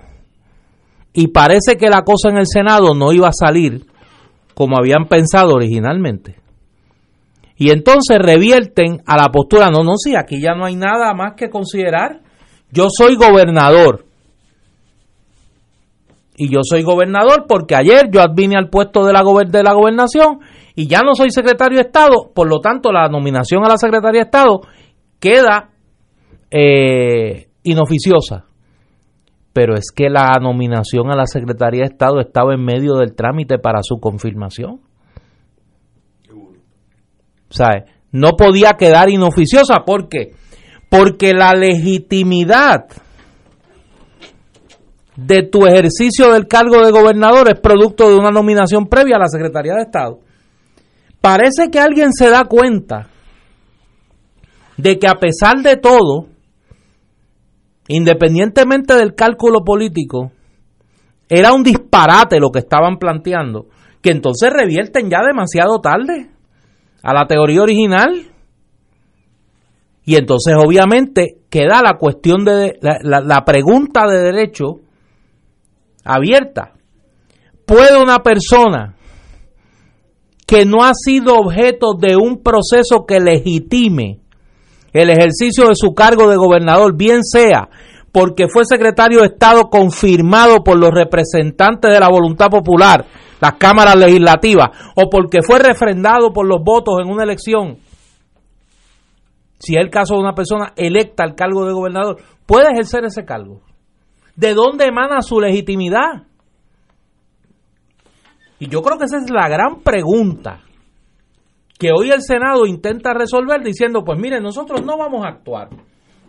[SPEAKER 2] y parece que la cosa en el Senado no iba a salir como habían pensado originalmente. Y entonces revierten a la postura, no, no, sí, aquí ya no hay nada más que considerar. Yo soy gobernador. Y yo soy gobernador porque ayer yo advine al puesto de la, de la gobernación y ya no soy secretario de Estado, por lo tanto la nominación a la secretaria de Estado queda eh, inoficiosa. Pero es que la nominación a la Secretaría de Estado estaba en medio del trámite para su confirmación. O no podía quedar inoficiosa. ¿Por qué? Porque la legitimidad de tu ejercicio del cargo de gobernador es producto de una nominación previa a la Secretaría de Estado. Parece que alguien se da cuenta de que a pesar de todo, independientemente del cálculo político, era un disparate lo que estaban planteando, que entonces revierten ya demasiado tarde a la teoría original. Y entonces obviamente queda la cuestión de la, la pregunta de derecho abierta. ¿Puede una persona que no ha sido objeto de un proceso que legitime el ejercicio de su cargo de gobernador, bien sea porque fue secretario de Estado confirmado por los representantes de la voluntad popular, las cámaras legislativas, o porque fue refrendado por los votos en una elección, si es el caso de una persona electa al cargo de gobernador, puede ejercer ese cargo. ¿De dónde emana su legitimidad? Y yo creo que esa es la gran pregunta que hoy el Senado intenta resolver diciendo, pues mire, nosotros no vamos a actuar.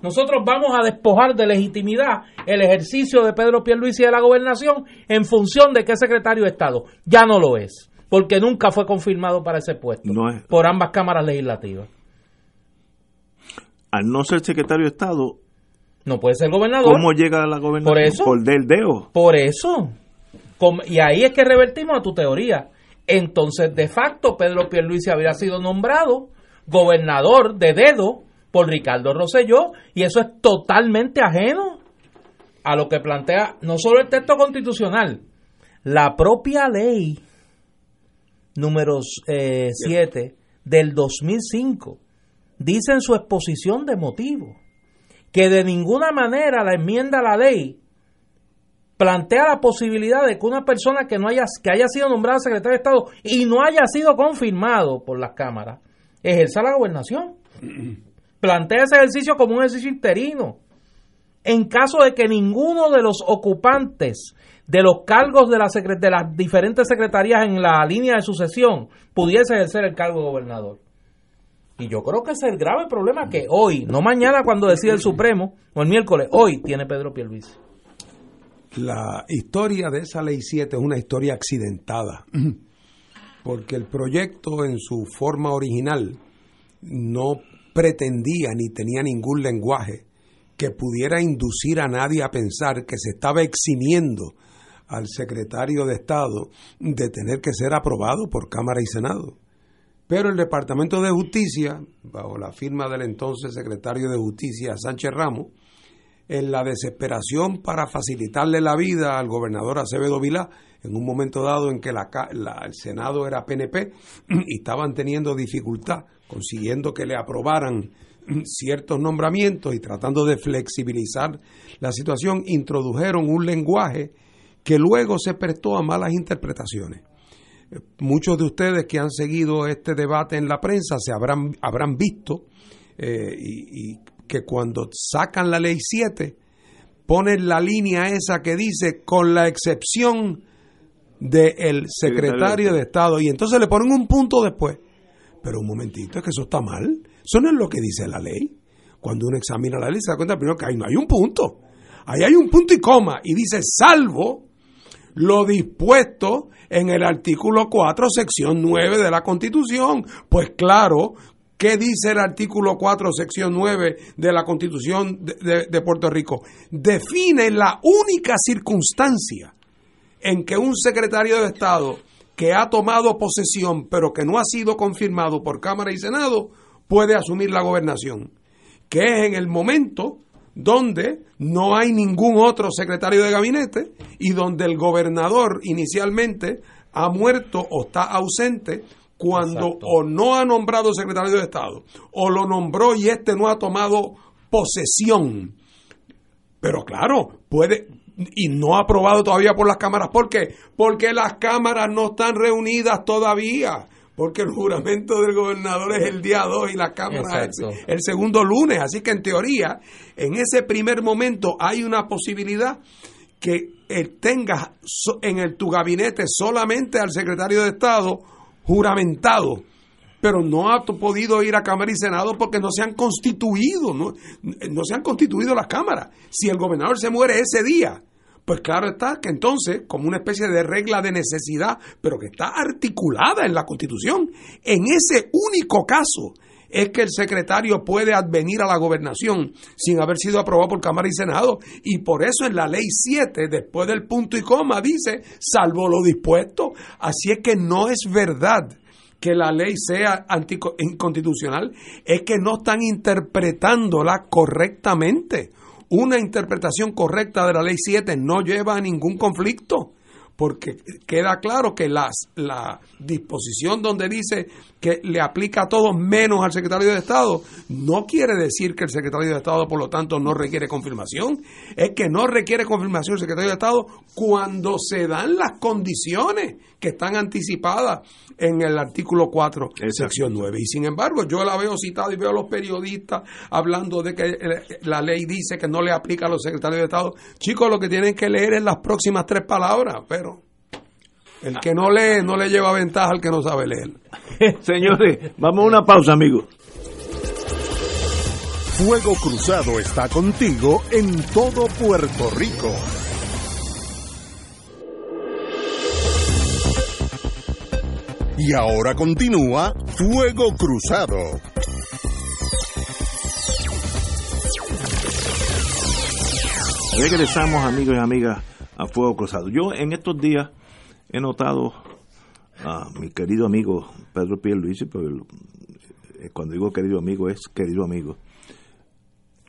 [SPEAKER 2] Nosotros vamos a despojar de legitimidad el ejercicio de Pedro Pierluisi de la gobernación en función de qué secretario de Estado. Ya no lo es, porque nunca fue confirmado para ese puesto por ambas cámaras legislativas.
[SPEAKER 1] Al no ser secretario de Estado,
[SPEAKER 2] no puede ser gobernador.
[SPEAKER 1] ¿Cómo llega a la gobernación?
[SPEAKER 2] Por eso.
[SPEAKER 1] Por del deo.
[SPEAKER 2] Por eso. Y ahí es que revertimos a tu teoría entonces, de facto, Pedro Pierluisi había sido nombrado gobernador de dedo por Ricardo Rosselló y eso es totalmente ajeno a lo que plantea no solo el texto constitucional, la propia ley número 7 eh, del 2005 dice en su exposición de motivos que de ninguna manera la enmienda a la ley plantea la posibilidad de que una persona que no haya que haya sido nombrada secretaria de Estado y no haya sido confirmado por las cámaras ejerza la gobernación. Plantea ese ejercicio como un ejercicio interino. En caso de que ninguno de los ocupantes de los cargos de, la de las diferentes secretarías en la línea de sucesión pudiese ejercer el cargo de gobernador. Y yo creo que ese es el grave problema que hoy, no mañana cuando decide el Supremo, o el miércoles, hoy tiene Pedro Pierluisi.
[SPEAKER 3] La historia de esa ley 7 es una historia accidentada, porque el proyecto en su forma original no pretendía ni tenía ningún lenguaje que pudiera inducir a nadie a pensar que se estaba eximiendo al secretario de Estado de tener que ser aprobado por Cámara y Senado. Pero el Departamento de Justicia, bajo la firma del entonces secretario de Justicia Sánchez Ramos, en la desesperación para facilitarle la vida al gobernador Acevedo Vilá, en un momento dado en que la, el Senado era PNP y estaban teniendo dificultad consiguiendo que le aprobaran ciertos nombramientos y tratando de flexibilizar la situación, introdujeron un lenguaje que luego se prestó a malas interpretaciones. Muchos de ustedes que han seguido este debate en la prensa se habrán, habrán visto eh, y, que cuando sacan la ley 7 ponen la línea esa que dice con la excepción del secretario de Estado y entonces le ponen un punto después. Pero un momentito, es que eso está mal. Eso no es lo que dice la ley. Cuando uno examina la ley se da cuenta primero que ahí no hay un punto. Ahí hay un punto y coma y dice salvo lo dispuesto en el artículo 4, sección 9 de la Constitución. Pues claro, ¿qué dice el artículo 4, sección 9 de la Constitución de, Puerto Rico? Define la única circunstancia en que un secretario de Estado que ha tomado posesión pero que no ha sido confirmado por Cámara y Senado puede asumir la gobernación, que es en el momento donde no hay ningún otro secretario de gabinete y donde el gobernador inicialmente ha muerto o está ausente cuando o no ha nombrado secretario de Estado o lo nombró y este no ha tomado posesión. Pero claro, puede y no ha aprobado todavía por las cámaras. ¿Por qué? Porque las cámaras no están reunidas todavía porque el juramento del gobernador es el día 2 y la Cámara es el segundo lunes. Así que en teoría, en ese primer momento hay una posibilidad que tengas en el, tu gabinete solamente al secretario de Estado juramentado, pero no ha podido ir a Cámara y Senado porque no se han constituido, no, no se han constituido las cámaras. Si el gobernador se muere ese día, pues claro está que entonces, como una especie de regla de necesidad, pero que está articulada en la Constitución, en ese único caso es que el secretario puede advenir a la gobernación sin haber sido aprobado por Cámara y Senado. Y por eso en la ley 7, después del punto y coma, dice, salvo lo dispuesto. Así es que no es verdad que la ley sea inconstitucional, es que no están interpretándola correctamente una interpretación correcta de la ley 7 no lleva a ningún conflicto, porque queda claro que la disposición donde dice que le aplica a todos menos al secretario de Estado, no quiere decir que el secretario de Estado, por lo tanto, no requiere confirmación. Es que no requiere confirmación el secretario de Estado cuando se dan las condiciones que están anticipadas en el artículo 4, sección 9. Y sin embargo, yo la veo citada y veo a los periodistas hablando de que eh, la ley dice que no le aplica a los secretarios de Estado. Chicos, lo que tienen que leer es las próximas tres palabras, pero el que no lee no le lleva ventaja al que no sabe leer.
[SPEAKER 1] Señores, vamos a una pausa, amigos.
[SPEAKER 4] Fuego Cruzado está contigo en todo Puerto Rico. Y ahora continúa Fuego Cruzado.
[SPEAKER 1] Regresamos, amigos y amigas, a Fuego Cruzado. Yo en estos días he notado a mi querido amigo Pedro Pierluisi, pero eh, cuando digo querido amigo es querido amigo,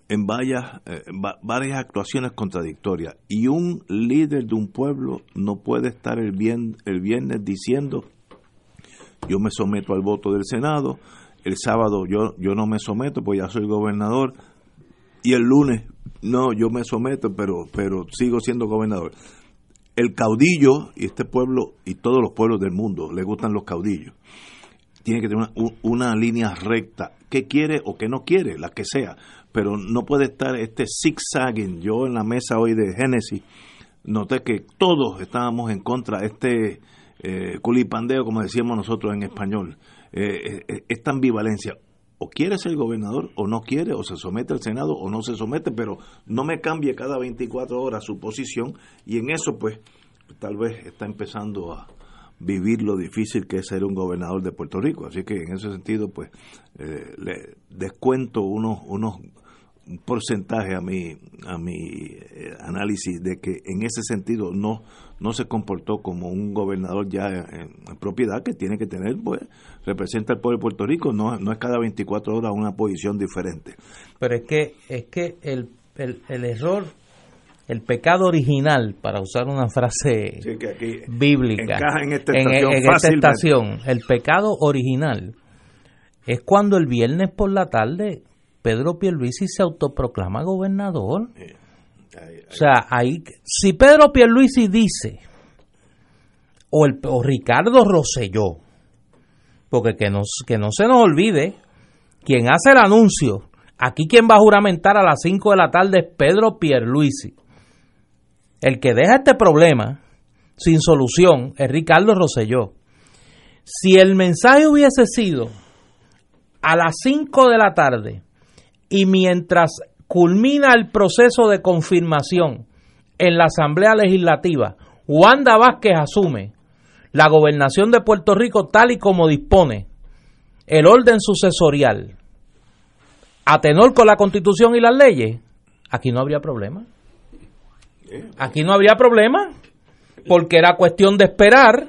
[SPEAKER 1] en varias, eh, varias actuaciones contradictorias. Y un líder de un pueblo no puede estar el, bien, el viernes diciendo, yo me someto al voto del Senado, el sábado yo, yo no me someto, pues ya soy gobernador, y el lunes, no, yo me someto, pero, pero sigo siendo gobernador el caudillo, y este pueblo y todos los pueblos del mundo le gustan los caudillos, tiene que tener una, línea recta, que quiere o que no quiere, la que sea, pero no puede estar este zigzagging. Yo en la mesa hoy de Génesis noté que todos estábamos en contra de este eh, culipandeo, como decíamos nosotros en español, eh, eh, esta ambivalencia. o quiere ser gobernador o no quiere, o se somete al Senado o no se somete, pero no me cambie cada 24 horas su posición y en eso pues tal vez está empezando a vivir lo difícil que es ser un gobernador de Puerto Rico. Así que en ese sentido pues eh, le descuento unos, unos porcentaje a mi, a mi eh, análisis de que en ese sentido no, no se comportó como un gobernador ya en, propiedad que tiene que tener, pues, representa al pueblo de Puerto Rico, no, no es cada 24 horas una posición diferente.
[SPEAKER 2] Pero es que, es que el, el, el error, el pecado original, para usar una frase bíblica,
[SPEAKER 1] en esta estación, en esta
[SPEAKER 2] estación el pecado original es cuando el viernes por la tarde Pedro Pierluisi se autoproclama gobernador. O sea, ahí, si Pedro Pierluisi dice, o, el, o Ricardo Rosselló, porque que no, que no se nos olvide, quien hace el anuncio, aquí quien va a juramentar a las 5 de la tarde es Pedro Pierluisi. El que deja este problema sin solución es Ricardo Rosselló. Si el mensaje hubiese sido a las 5 de la tarde, y mientras culmina el proceso de confirmación en la Asamblea Legislativa, Wanda Vázquez asume la gobernación de Puerto Rico tal y como dispone el orden sucesorial a tenor con la constitución y las leyes, aquí no habría problema. Aquí no habría problema, porque era cuestión de esperar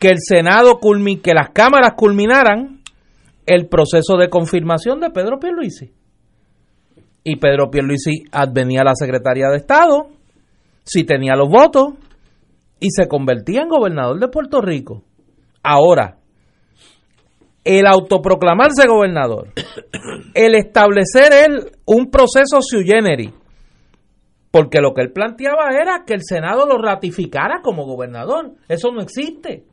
[SPEAKER 2] que el Senado que las cámaras culminaran el proceso de confirmación de Pedro Pierluisi. Y Pedro Pierluisi advenía a la Secretaría de Estado, si tenía los votos, y se convertía en gobernador de Puerto Rico. Ahora, el autoproclamarse gobernador, el establecer él un proceso sui generis, porque lo que él planteaba era que el Senado lo ratificara como gobernador. Eso no existe.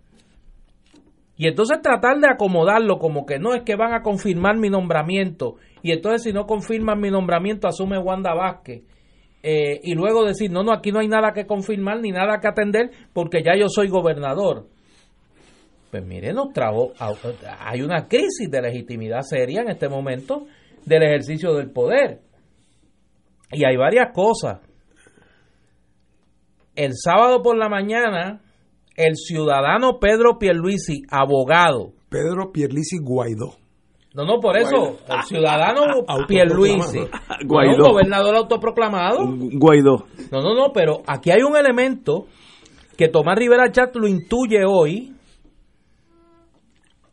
[SPEAKER 2] Y entonces tratar de acomodarlo como que no es que van a confirmar mi nombramiento. Y entonces si no confirman mi nombramiento asume Wanda Vázquez. Eh, y luego decir, no, no, aquí no hay nada que confirmar ni nada que atender porque ya yo soy gobernador. Pues mire, nos trajo, hay una crisis de legitimidad seria en este momento del ejercicio del poder. Y hay varias cosas. El sábado por la mañana el ciudadano Pedro Pierluisi, abogado.
[SPEAKER 3] Pedro Pierluisi Guaidó.
[SPEAKER 2] No, no, por eso, el ciudadano Pierluisi, Guaidó. gobernador autoproclamado.
[SPEAKER 1] Guaidó.
[SPEAKER 2] No, no, no, pero aquí hay un elemento que Tomás Rivera Chat lo intuye hoy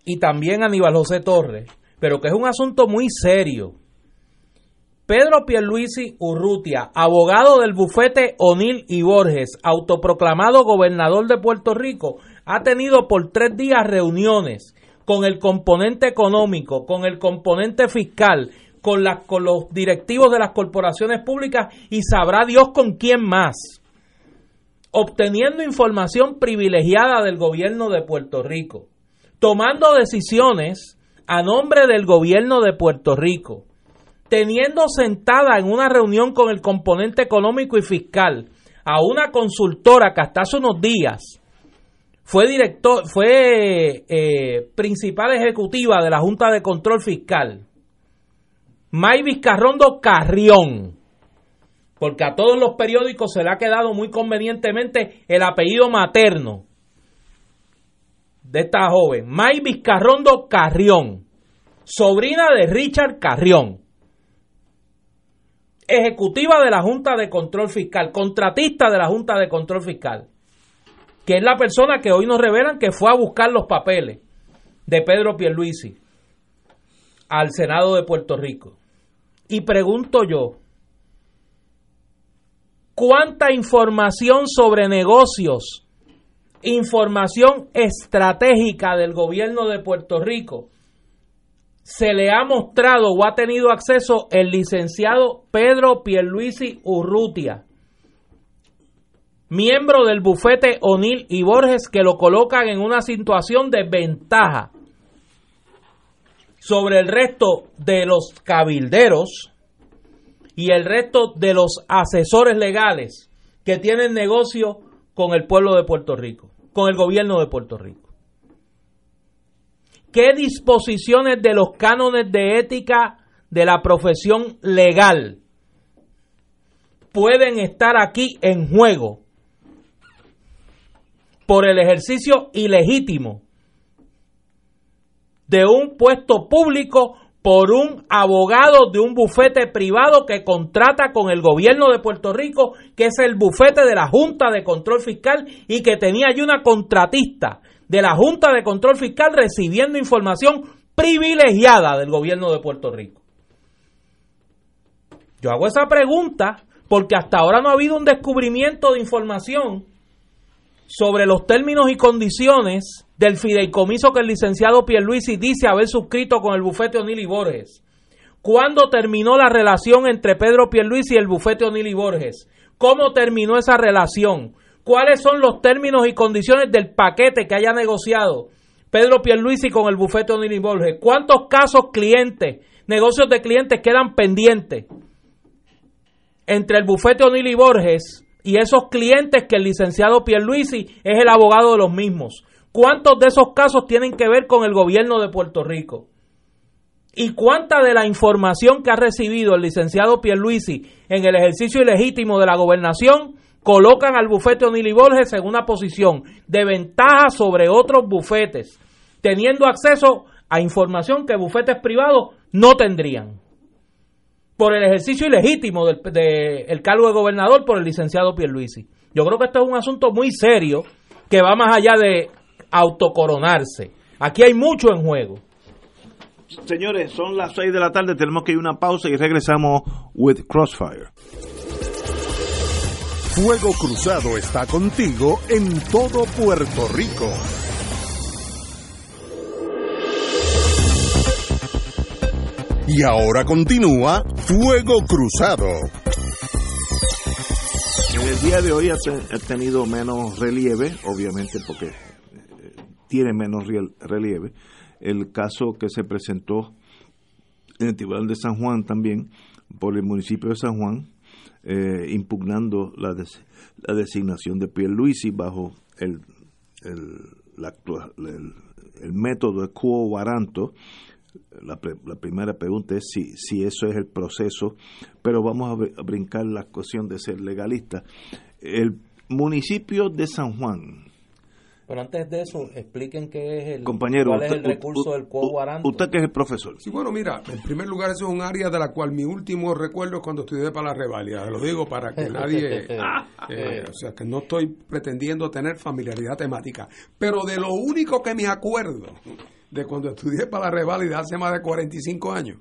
[SPEAKER 2] y también Aníbal José Torres, pero que es un asunto muy serio. Pedro Pierluisi Urrutia, abogado del bufete O'Neill y Borges, autoproclamado gobernador de Puerto Rico, ha tenido por tres días reuniones con el componente económico, con el componente fiscal, con, con los directivos de las corporaciones públicas y sabrá Dios con quién más, obteniendo información privilegiada del gobierno de Puerto Rico, tomando decisiones a nombre del gobierno de Puerto Rico teniendo sentada en una reunión con el componente económico y fiscal a una consultora que hasta hace unos días fue director, fue eh, principal ejecutiva de la Junta de Control Fiscal, May Vizcarrondo Carrión, porque a todos los periódicos se le ha quedado muy convenientemente el apellido materno de esta joven, May Vizcarrondo Carrión, sobrina de Richard Carrión ejecutiva de la Junta de Control Fiscal, contratista de la Junta de Control Fiscal, que es la persona que hoy nos revelan que fue a buscar los papeles de Pedro Pierluisi al Senado de Puerto Rico. Y pregunto yo, ¿cuánta información sobre negocios, información estratégica del gobierno de Puerto Rico se le ha mostrado o ha tenido acceso el licenciado Pedro Pierluisi Urrutia, miembro del bufete O'Neill y Borges que lo colocan en una situación de ventaja sobre el resto de los cabilderos y el resto de los asesores legales que tienen negocio con el pueblo de Puerto Rico, con el gobierno de Puerto Rico. Qué disposiciones de los cánones de ética de la profesión legal pueden estar aquí en juego por el ejercicio ilegítimo de un puesto público por un abogado de un bufete privado que contrata con el gobierno de Puerto Rico, que es el bufete de la Junta de Control Fiscal y que tenía allí una contratista de la Junta de Control Fiscal recibiendo información privilegiada del gobierno de Puerto Rico. Yo hago esa pregunta porque hasta ahora no ha habido un descubrimiento de información sobre los términos y condiciones del fideicomiso que el licenciado Pierluisi dice haber suscrito con el bufete O'Neill Borges. ¿Cuándo terminó la relación entre Pedro Pierluisi y el bufete O'Neill Borges? ¿Cómo terminó esa relación? ¿Cuáles son los términos y condiciones del paquete que haya negociado Pedro Pierluisi con el bufete O'Neill Borges? ¿Cuántos casos clientes, negocios de clientes quedan pendientes entre el bufete O'Neill Borges y esos clientes que el licenciado Pierluisi es el abogado de los mismos. ¿Cuántos de esos casos tienen que ver con el gobierno de Puerto Rico? ¿Y cuánta de la información que ha recibido el licenciado Pierluisi en el ejercicio ilegítimo de la gobernación colocan al bufete O'Neill Borges en una posición de ventaja sobre otros bufetes, teniendo acceso a información que bufetes privados no tendrían? por el ejercicio ilegítimo del de, cargo de gobernador por el licenciado Pierluisi. Yo creo que esto es un asunto muy serio que va más allá de autocoronarse. Aquí hay mucho en juego.
[SPEAKER 1] Señores, son las 6 de la tarde, tenemos que ir a una pausa y regresamos with Crossfire.
[SPEAKER 4] Fuego Cruzado está contigo en todo Puerto Rico. Y ahora continúa Fuego Cruzado.
[SPEAKER 1] El día de hoy ha, tenido menos relieve, obviamente porque eh, tiene menos relieve, el caso que se presentó en el Tribunal de San Juan también por el municipio de San Juan, eh, impugnando la, la, designación de Pierluisi bajo el, el, el, método de quo la, la, primera pregunta es si, si eso es el proceso, pero vamos a, brincar la cuestión de ser legalista. El municipio de San Juan.
[SPEAKER 2] Pero antes de eso, expliquen qué es el,
[SPEAKER 1] Compañero,
[SPEAKER 2] cuál es el recurso del quo
[SPEAKER 1] Usted que es el profesor.
[SPEAKER 3] Sí, bueno, mira, en primer lugar, eso es un área de la cual mi último recuerdo es cuando estudié para la revalida. Lo digo para que nadie... Eh, o sea, que no estoy pretendiendo tener familiaridad temática. Pero de lo único que me acuerdo de cuando estudié para la reválida hace más de 45 años,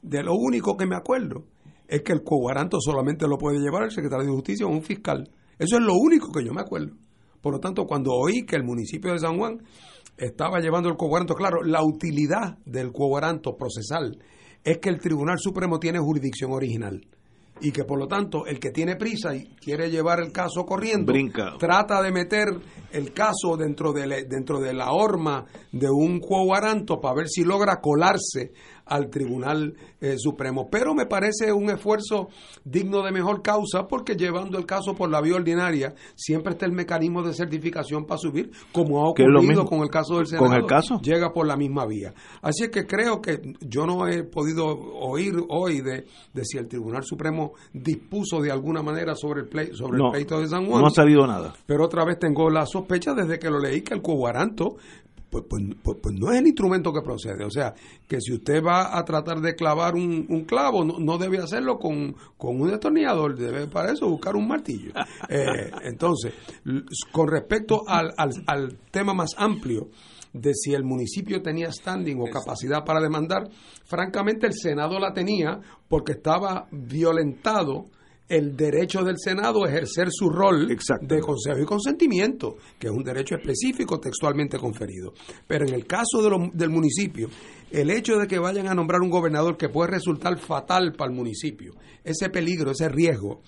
[SPEAKER 3] de lo único que me acuerdo es que el coguaranto solamente lo puede llevar el secretario de Justicia o un fiscal. Eso es lo único que yo me acuerdo. Por lo tanto, cuando oí que el municipio de San Juan estaba llevando el coguaranto, claro, la utilidad del coguaranto procesal es que el Tribunal Supremo tiene jurisdicción original y que por lo tanto el que tiene prisa y quiere llevar el caso corriendo trata de meter el caso dentro de, dentro de la horma de un quo para ver si logra colarse al Tribunal eh, Supremo. Pero me parece un esfuerzo digno de mejor causa porque llevando el caso por la vía ordinaria siempre está el mecanismo de certificación para subir, como ha ocurrido con el caso del Senado.
[SPEAKER 1] ¿Con el caso?
[SPEAKER 3] Llega por la misma vía. Así es que creo que yo no he podido oír hoy de, de si el Tribunal Supremo dispuso de alguna manera sobre el, sobre el pleito de San Juan.
[SPEAKER 1] No ha salido nada.
[SPEAKER 3] Pero otra vez tengo la sospecha desde que lo leí que el coguaranto pues, pues, pues, pues, no es el instrumento que procede. O sea, que si usted va a tratar de clavar un, clavo, no, debe hacerlo con, un destornillador, debe para eso buscar un martillo. Eh, entonces, con respecto al, al, tema más amplio, de si el municipio tenía standing o capacidad para demandar, francamente el Senado la tenía porque estaba violentado el derecho del Senado a ejercer su rol de consejo y consentimiento, que es un derecho específico textualmente conferido. Pero en el caso del municipio, el hecho de que vayan a nombrar un gobernador que puede resultar fatal para el municipio, ese peligro, ese riesgo,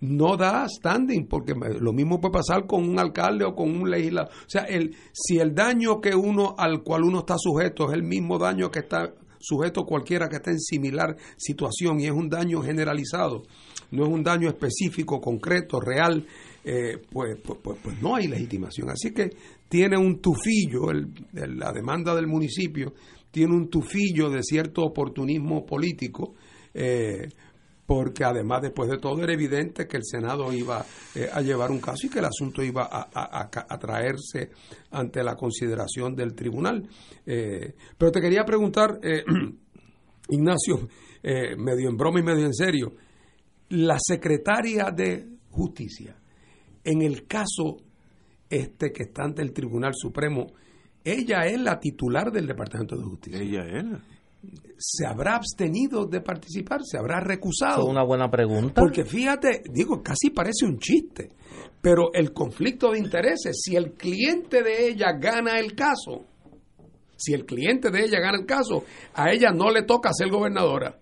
[SPEAKER 3] no da standing, porque lo mismo puede pasar con un alcalde o con un legislador. O sea, el, si el daño que uno al cual uno está sujeto es el mismo daño que está sujeto cualquiera que esté en similar situación y es un daño generalizado, no es un daño específico, concreto, real, eh, pues, pues, pues, pues, no hay legitimación. Así que tiene un tufillo, la demanda del municipio tiene un tufillo de cierto oportunismo político, eh, porque además después de todo era evidente que el Senado iba eh, a llevar un caso y que el asunto iba a, traerse ante la consideración del tribunal. pero te quería preguntar, Ignacio, medio en broma y medio en serio, la secretaria de Justicia, en el caso este que está ante el Tribunal Supremo, ella es la titular del Departamento de Justicia.
[SPEAKER 1] Ella es.
[SPEAKER 3] ¿Se habrá abstenido de participar? ¿Se habrá recusado?
[SPEAKER 2] Es una buena pregunta.
[SPEAKER 3] Porque fíjate, digo, casi parece un chiste, pero el conflicto de intereses, si el cliente de ella gana el caso, si el cliente de ella gana el caso, a ella no le toca ser gobernadora.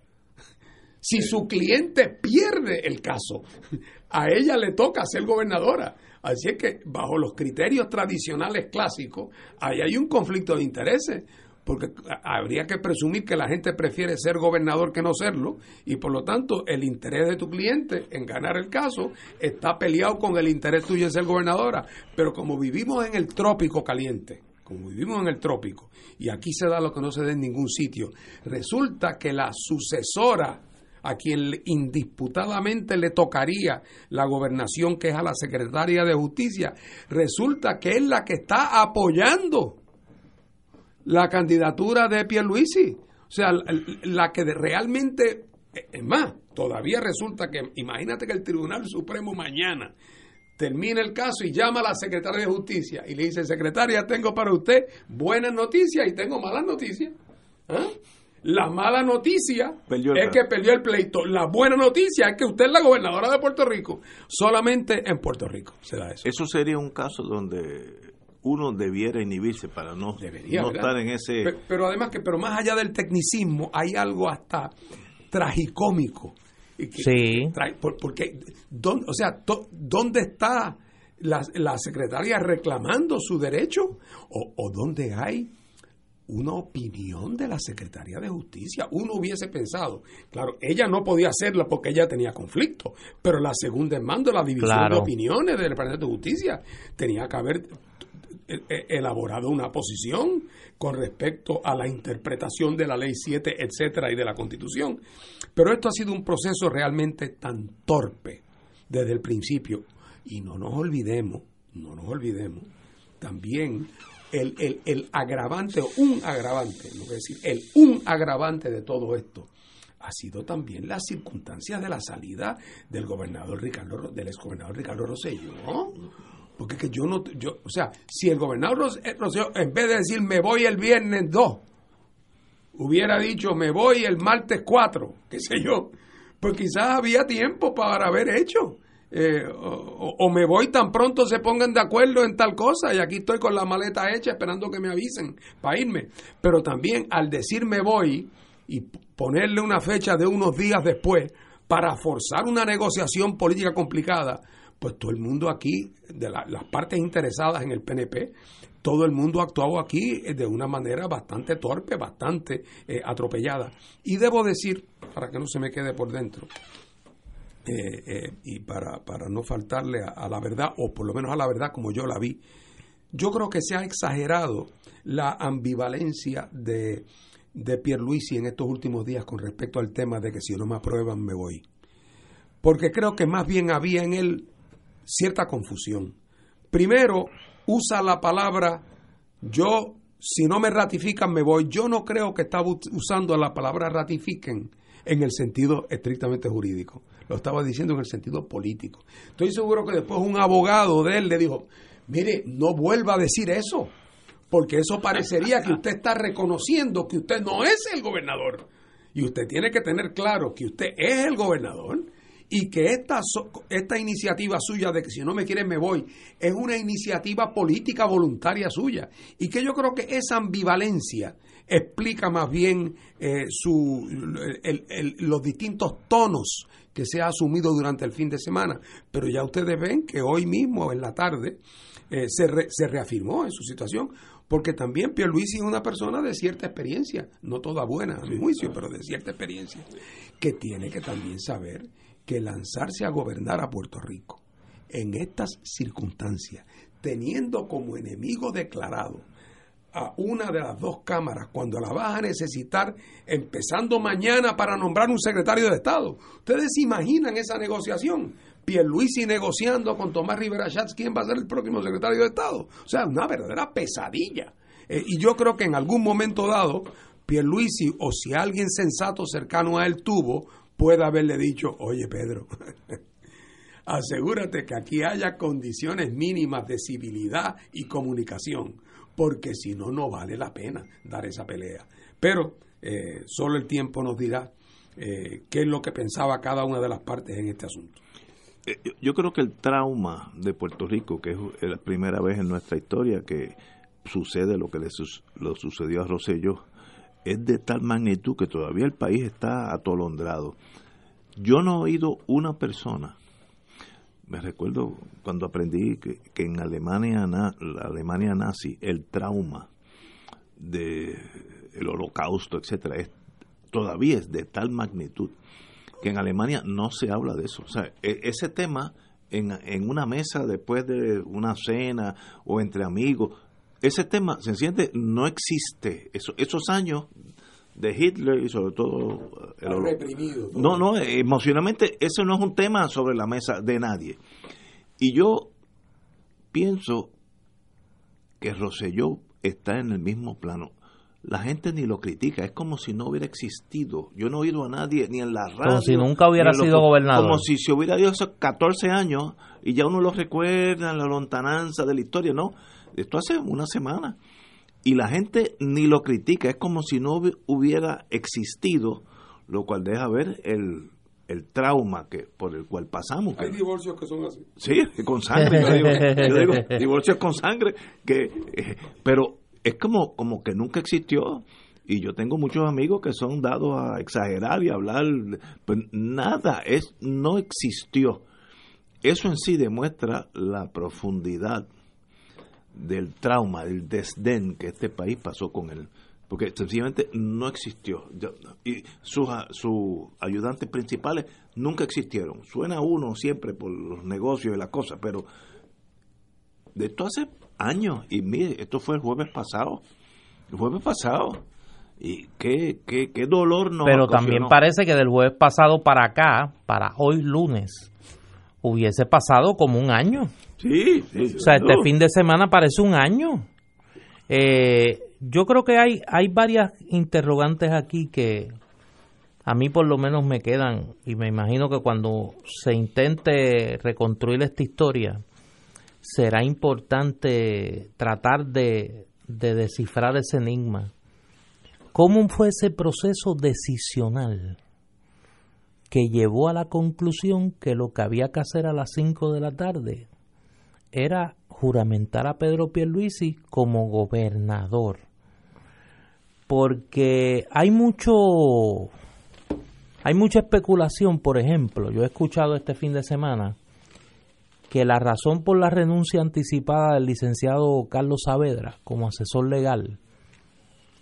[SPEAKER 3] Si su cliente pierde el caso, a ella le toca ser gobernadora. Así es que bajo los criterios tradicionales clásicos, ahí hay un conflicto de intereses, porque habría que presumir que la gente prefiere ser gobernador que no serlo, y por lo tanto el interés de tu cliente en ganar el caso está peleado con el interés tuyo en ser gobernadora. Pero como vivimos en el trópico caliente, como vivimos en el trópico, y aquí se da lo que no se da en ningún sitio, resulta que la sucesora a quien indisputadamente le tocaría la gobernación, que es a la secretaria de Justicia, resulta que es la que está apoyando la candidatura de Pierluisi. O sea, la que realmente, es más, todavía resulta que, imagínate que el Tribunal Supremo mañana termina el caso y llama a la secretaria de Justicia y le dice, secretaria, tengo para usted buenas noticias y tengo malas noticias. ¿Ah? La mala noticia es que perdió el pleito. La buena noticia es que usted es la gobernadora de Puerto Rico. Solamente en Puerto Rico se da eso.
[SPEAKER 1] Eso sería un caso donde uno debiera inhibirse para no, estar en ese...
[SPEAKER 3] Pero, además que, pero más allá del tecnicismo, hay algo hasta tragicómico.
[SPEAKER 2] sí.
[SPEAKER 3] porque, o sea, ¿dónde está la, la secretaria reclamando su derecho? ¿O, o dónde hay una opinión de la Secretaría de Justicia. Uno hubiese pensado, claro, ella no podía hacerla porque ella tenía conflicto, pero la segunda en mando, la división de opiniones del Departamento de Justicia, tenía que haber eh, eh, elaborado una posición con respecto a la interpretación de la ley 7, etcétera, y de la Constitución. Pero esto ha sido un proceso realmente tan torpe desde el principio. Y no nos olvidemos, no nos olvidemos, también el, el, el agravante, o un agravante, voy a decir, el un agravante de todo esto ha sido también las circunstancias de la salida del gobernador Ricardo, del exgobernador Ricardo Rosselló. Porque que yo no, yo, o sea, si el gobernador eh, Rosselló, en vez de decir me voy el viernes 2, hubiera dicho me voy el martes 4, qué sé yo, pues quizás había tiempo para haber hecho. Eh, o, me voy tan pronto se pongan de acuerdo en tal cosa y aquí estoy con la maleta hecha esperando que me avisen para irme. Pero también al decir me voy y ponerle una fecha de unos días después para forzar una negociación política complicada, pues todo el mundo aquí, de las partes interesadas en el PNP, todo el mundo ha actuado aquí de una manera bastante torpe, bastante eh, atropellada. Y debo decir, para que no se me quede por dentro, eh, eh, y para, para, no faltarle a, la verdad, o por lo menos a la verdad como yo la vi, yo creo que se ha exagerado la ambivalencia de, de Pierluisi en estos últimos días con respecto al tema de que si no me aprueban me voy. Porque creo que más bien había en él cierta confusión. Primero, usa la palabra yo, si no me ratifican me voy. Yo no creo que estaba usando la palabra ratifiquen en el sentido estrictamente jurídico lo estaba diciendo en el sentido político. Estoy seguro que después un abogado de él le dijo, mire, no vuelva a decir eso, porque eso parecería que usted está reconociendo que usted no es el gobernador. Y usted tiene que tener claro que usted es el gobernador y que esta, esta iniciativa suya de que si no me quieren me voy es una iniciativa política voluntaria suya. Y que yo creo que esa ambivalencia explica más bien eh, su, los distintos tonos que se ha asumido durante el fin de semana. Pero ya ustedes ven que hoy mismo, en la tarde, eh, se, se reafirmó en su situación, porque también Pierluisi es una persona de cierta experiencia, no toda buena a mi juicio, pero de cierta experiencia, que tiene que también saber que lanzarse a gobernar a Puerto Rico en estas circunstancias, teniendo como enemigo declarado a una de las dos cámaras cuando la vas a necesitar empezando mañana para nombrar un secretario de Estado. ¿Ustedes se imaginan esa negociación? Pierluisi negociando con Tomás Rivera Schatz quién va a ser el próximo secretario de Estado. O sea, una verdadera pesadilla. Eh, y yo creo que en algún momento dado, Pierluisi, o si alguien sensato cercano a él tuvo, puede haberle dicho, oye Pedro, asegúrate que aquí haya condiciones mínimas de civilidad y comunicación porque si no, no vale la pena dar esa pelea. Pero eh, solo el tiempo nos dirá eh, qué es lo que pensaba cada una de las partes en este asunto.
[SPEAKER 1] Eh, yo creo que el trauma de Puerto Rico, que es la primera vez en nuestra historia que sucede lo que le lo sucedió a Rosselló, es de tal magnitud que todavía el país está atolondrado. Yo no he oído una persona me recuerdo cuando aprendí que, en Alemania, la Alemania nazi, el trauma de el holocausto, etcétera, es, todavía es de tal magnitud que en Alemania no se habla de eso. O sea, e, ese tema en, en una mesa después de una cena o entre amigos, ese tema sencillamente no existe. Eso, esos años de Hitler y sobre todo
[SPEAKER 3] el reprimido.
[SPEAKER 1] No, no, emocionalmente eso no es un tema sobre la mesa de nadie. Y yo pienso que Rosselló está en el mismo plano. La gente ni lo critica, es como si no hubiera existido. Yo no he oído a nadie, ni en la radio.
[SPEAKER 2] Como si nunca hubiera sido gobernador.
[SPEAKER 1] Como si se hubiera ido hace 14 años y ya uno lo recuerda, la lontananza de la historia, ¿no? Esto hace una semana y la gente ni lo critica, es como si no hubiera existido, lo cual deja ver el, el trauma que por el cual pasamos.
[SPEAKER 3] Hay divorcios que son así.
[SPEAKER 1] Sí, con sangre, yo digo, divorcios con sangre, que eh, pero es como, como que nunca existió. Y yo tengo muchos amigos que son dados a exagerar y hablar, pues nada, es no existió. Eso en sí demuestra la profundidad del trauma, del desdén que este país pasó con él, porque sencillamente no existió. Y sus, sus ayudantes principales nunca existieron. Suena uno siempre por los negocios y las cosas, pero de esto hace años, y mire, esto fue el jueves pasado, el jueves pasado, y qué, qué, qué dolor nos
[SPEAKER 2] Pero también parece que del jueves pasado para acá, para hoy lunes, hubiese pasado como un año.
[SPEAKER 1] Sí,
[SPEAKER 2] O sea, este fin de semana parece un año. Eh, yo creo que hay, hay varias interrogantes aquí que a mí por lo menos me quedan y me imagino que cuando se intente reconstruir esta historia será importante tratar de, de descifrar ese enigma. ¿Cómo fue ese proceso decisional que llevó a la conclusión que lo que había que hacer a las 5 de la tarde era juramentar a Pedro Pierluisi como gobernador. Porque hay mucho hay mucha especulación, por ejemplo, yo he escuchado este fin de semana que la razón por la renuncia anticipada del licenciado Carlos Saavedra como asesor legal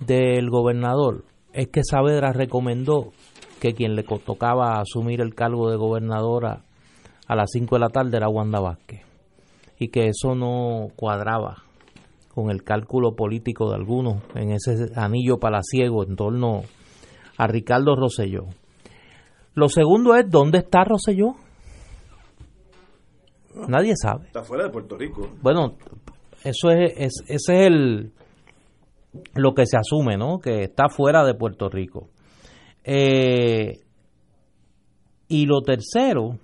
[SPEAKER 2] del gobernador es que Saavedra recomendó que quien le tocaba asumir el cargo de gobernadora a las 5 de la tarde era Wanda Vázquez y que eso no cuadraba con el cálculo político de algunos en ese anillo palaciego en torno a Ricardo Rosselló. Lo segundo es, ¿dónde está Rosselló? Nadie sabe.
[SPEAKER 1] Está fuera de Puerto Rico.
[SPEAKER 2] Bueno, eso es, es, ese es el lo que se asume, ¿no? Que está fuera de Puerto Rico. Eh, y lo tercero,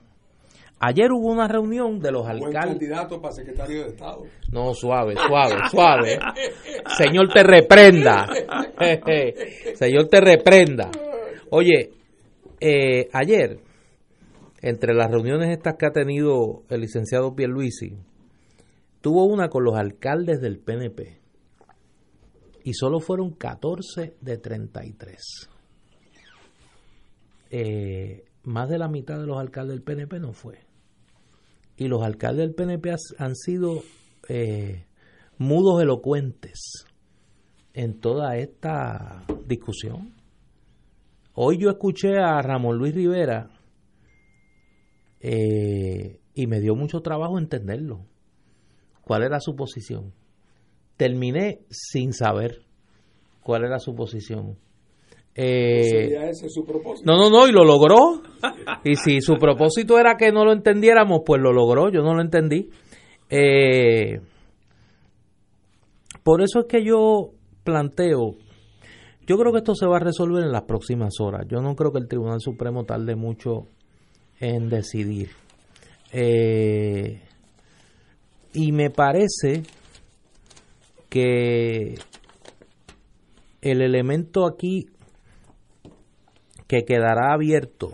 [SPEAKER 2] Ayer hubo una reunión de los alcaldes. Buen
[SPEAKER 3] candidato para secretario de Estado.
[SPEAKER 2] No, suave, suave, suave. Señor, te reprenda. Señor, te reprenda. Oye, eh, ayer, entre las reuniones estas que ha tenido el licenciado Pierluisi, tuvo una con los alcaldes del PNP. Y solo fueron 14 de 33. Eh, más de la mitad de los alcaldes del PNP no fue y los alcaldes del PNP han sido eh, mudos elocuentes en toda esta discusión. Hoy yo escuché a Ramón Luis Rivera Eh, y me dio mucho trabajo entenderlo. ¿Cuál era su posición? Terminé sin saber cuál era su posición.
[SPEAKER 3] Eh, ese su propósito.
[SPEAKER 2] No, no, no, y lo logró. Y si su propósito era que no lo entendiéramos, pues lo logró, yo no lo entendí. Eh, por eso es que yo planteo, yo creo que esto se va a resolver en las próximas horas. Yo no creo que el Tribunal Supremo tarde mucho en decidir. Eh, y me parece que el elemento aquí que quedará abierto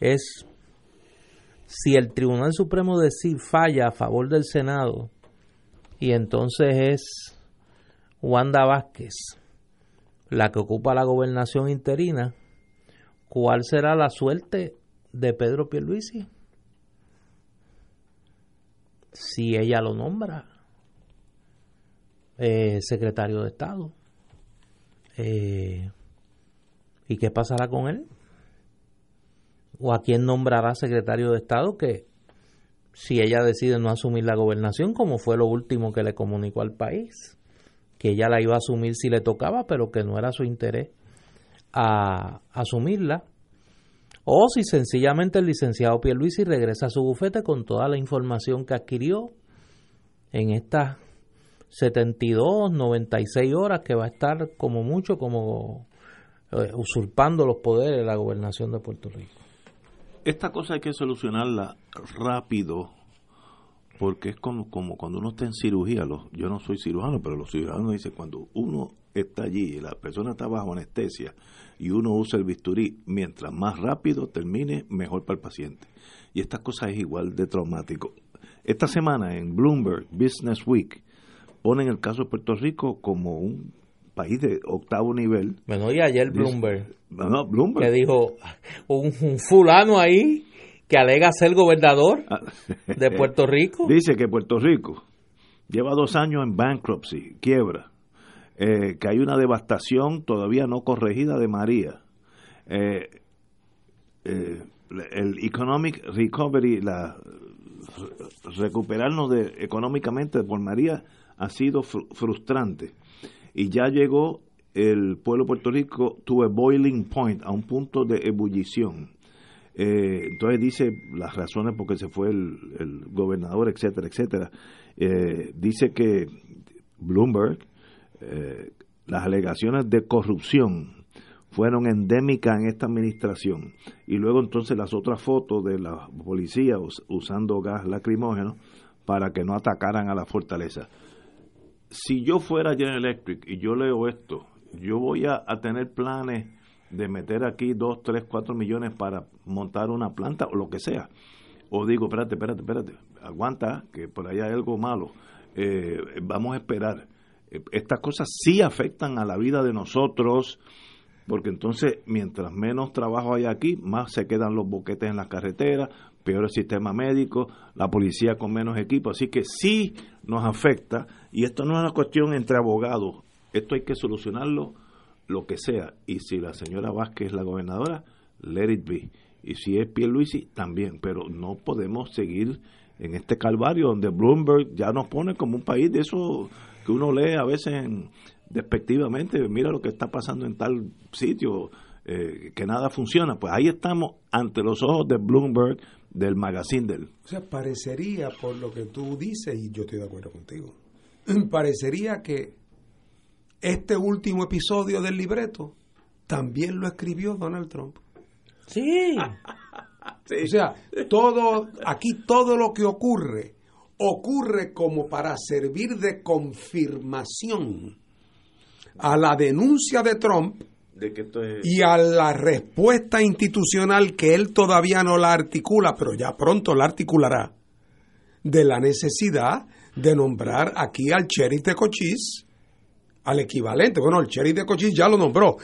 [SPEAKER 2] es si el Tribunal Supremo decide falla a favor del Senado y entonces es Wanda Vázquez la que ocupa la gobernación interina, ¿cuál será la suerte de Pedro Pierluisi? Si ella lo nombra eh, secretario de Estado. Eh, ¿Y qué pasará con él? ¿O a quién nombrará secretario de Estado que si ella decide no asumir la gobernación, como fue lo último que le comunicó al país, que ella la iba a asumir si le tocaba, pero que no era su interés a, asumirla? O si sencillamente el licenciado Pierluisi regresa a su bufete con toda la información que adquirió en estas 72, 96 horas que va a estar como mucho como usurpando los poderes de la gobernación de Puerto Rico.
[SPEAKER 1] Esta cosa hay que solucionarla rápido, porque es como, como cuando uno está en cirugía, los, yo no soy cirujano, pero los cirujanos dicen cuando uno está allí y la persona está bajo anestesia y uno usa el bisturí, mientras más rápido termine, mejor para el paciente. Y esta cosa es igual de traumático. Esta semana en Bloomberg Business Week ponen el caso de Puerto Rico como un país de octavo nivel.
[SPEAKER 2] Bueno, y ayer Bloomberg, que dijo un, fulano ahí que alega ser gobernador ah. de Puerto Rico.
[SPEAKER 1] Dice que Puerto Rico lleva dos años en bankruptcy, quiebra, eh, que hay una devastación todavía no corregida de María. Eh, eh, el economic recovery, la recuperarnos de, económicamente por María ha sido frustrante y ya llegó el pueblo de Puerto Rico a boiling point, a un punto de ebullición. Eh, entonces dice las razones por qué se fue el, gobernador, etcétera, etcétera. Eh, dice que Bloomberg, eh, las alegaciones de corrupción fueron endémicas en esta administración. Y luego entonces las otras fotos de la policía usando gas lacrimógeno para que no atacaran a la fortaleza si yo fuera General Electric y yo leo esto, yo voy a, tener planes de meter aquí 2, 3, 4 millones para montar una planta o lo que sea. O digo, espérate, espérate, espérate, aguanta, que por ahí hay algo malo. Eh, vamos a esperar. Eh, estas cosas sí afectan a la vida de nosotros, porque entonces mientras menos trabajo hay aquí, más se quedan los boquetes en las carreteras, peor el sistema médico, la policía con menos equipo, así que sí nos afecta y esto no es una cuestión entre abogados, esto hay que solucionarlo lo que sea. Y si la señora Vázquez es la gobernadora, let it be. Y si es Pierluisi también, pero no podemos seguir en este calvario donde Bloomberg ya nos pone como un país de eso que uno lee a veces despectivamente, mira lo que está pasando en tal sitio, eh, que nada funciona. Pues ahí estamos ante los ojos de Bloomberg, del magazine del...
[SPEAKER 3] O sea, parecería, por lo que tú dices, y yo estoy de acuerdo contigo, parecería que este último episodio del libreto también lo escribió Donald Trump.
[SPEAKER 2] Sí.
[SPEAKER 3] O sea, todo, aquí todo lo que ocurre, ocurre como para servir de confirmación a la denuncia de Trump y a la respuesta institucional que él todavía no la articula, pero ya pronto la articulará, de la necesidad de nombrar aquí al sheriff de Cochise, al equivalente. Bueno, el sheriff de Cochise ya lo nombró,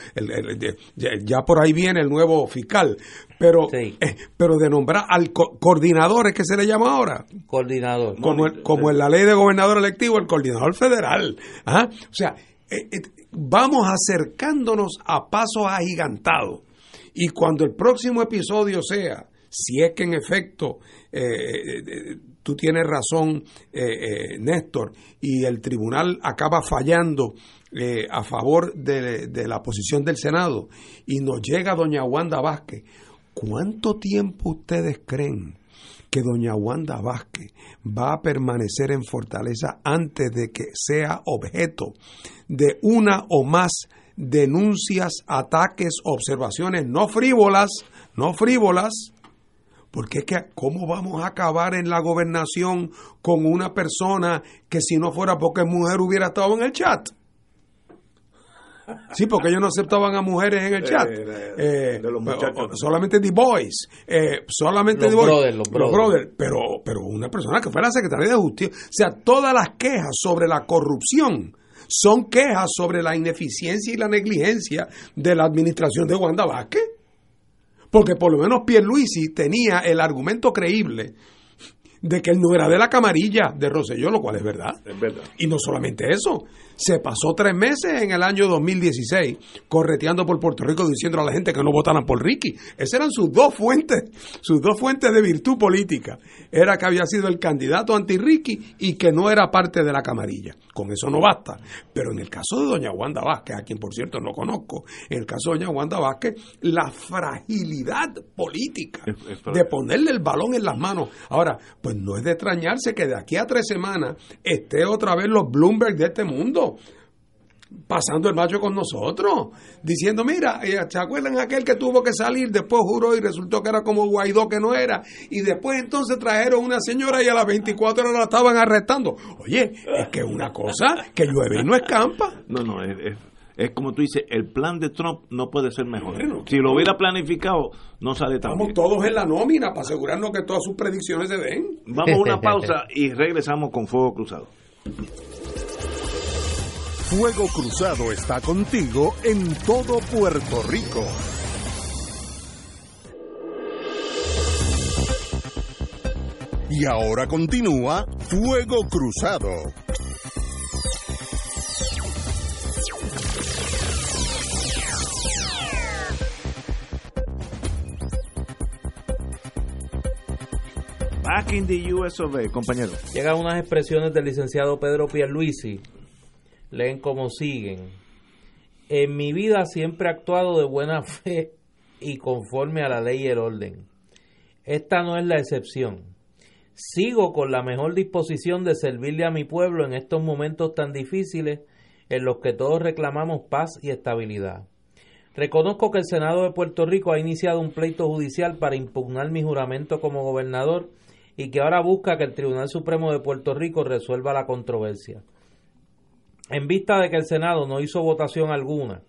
[SPEAKER 3] ya por ahí viene el nuevo fiscal, pero, eh, pero de nombrar al coordinador, es que se le llama ahora.
[SPEAKER 2] Coordinador.
[SPEAKER 3] Como, como en la ley de gobernador electivo, el coordinador federal. ¿ah? O sea, eh, eh, vamos acercándonos a pasos agigantados. Y cuando el próximo episodio sea si es que en efecto eh, tú tienes razón, Néstor, y el tribunal acaba fallando a favor de, de, la posición del Senado y nos llega doña Wanda Vázquez, ¿cuánto tiempo ustedes creen que doña Wanda Vázquez va a permanecer en Fortaleza antes de que sea objeto de una o más denuncias, ataques, observaciones no frívolas, no frívolas, porque es que ¿cómo vamos a acabar en la gobernación con una persona que si no fuera porque es mujer hubiera estado en el chat? Sí, porque ellos no aceptaban a mujeres en el chat. Eh, de los muchachos. Solamente The Boys. Eh, solamente
[SPEAKER 2] los
[SPEAKER 3] The
[SPEAKER 2] Brothers, los, brothers.
[SPEAKER 3] Pero, pero una persona que fuera secretaria de justicia. O sea, todas las quejas sobre la corrupción son quejas sobre la ineficiencia y la negligencia de la administración de Wanda Vázquez. Porque por lo menos Pierluisi tenía el argumento creíble de que él no era de la camarilla de Rosselló, lo cual es verdad.
[SPEAKER 1] Es verdad.
[SPEAKER 3] Y no solamente eso, se pasó tres meses en el año 2016 correteando por Puerto Rico diciendo a la gente que no votaran por Ricky. Esas eran sus dos fuentes, sus dos fuentes de virtud política. Era que había sido el candidato anti-Ricky y que no era parte de la camarilla. Con eso no basta. Pero en el caso de doña Wanda Vázquez, a quien por cierto no conozco, en el caso de doña Wanda Vázquez, la fragilidad política de ponerle el balón en las manos. Ahora, pues no es de extrañarse que de aquí a tres semanas esté otra vez los Bloomberg de este mundo pasando el macho con nosotros, diciendo, mira, eh, ¿se acuerdan aquel que tuvo que salir? Después juró y resultó que era como Guaidó que no era. Y después entonces trajeron una señora y a las 24 horas la estaban arrestando. Oye, es que una cosa que llueve y no escampa.
[SPEAKER 1] No, no, es, es, como tú dices, el plan de Trump no puede ser mejor. si lo hubiera planificado, no sale tan
[SPEAKER 3] Estamos todos en la nómina para asegurarnos que todas sus predicciones se den.
[SPEAKER 1] Vamos a una pausa y regresamos con Fuego Cruzado.
[SPEAKER 4] Fuego Cruzado está contigo en todo Puerto Rico. Y ahora continúa Fuego Cruzado.
[SPEAKER 1] Back in the US of A, compañero.
[SPEAKER 2] Llegan unas expresiones del licenciado Pedro Pierluisi leen como siguen. En mi vida siempre he actuado de buena fe y conforme a la ley y el orden. Esta no es la excepción. Sigo con la mejor disposición de servirle a mi pueblo en estos momentos tan difíciles en los que todos reclamamos paz y estabilidad. Reconozco que el Senado de Puerto Rico ha iniciado un pleito judicial para impugnar mi juramento como gobernador y que ahora busca que el Tribunal Supremo de Puerto Rico resuelva la controversia. En vista de que el Senado no hizo votación alguna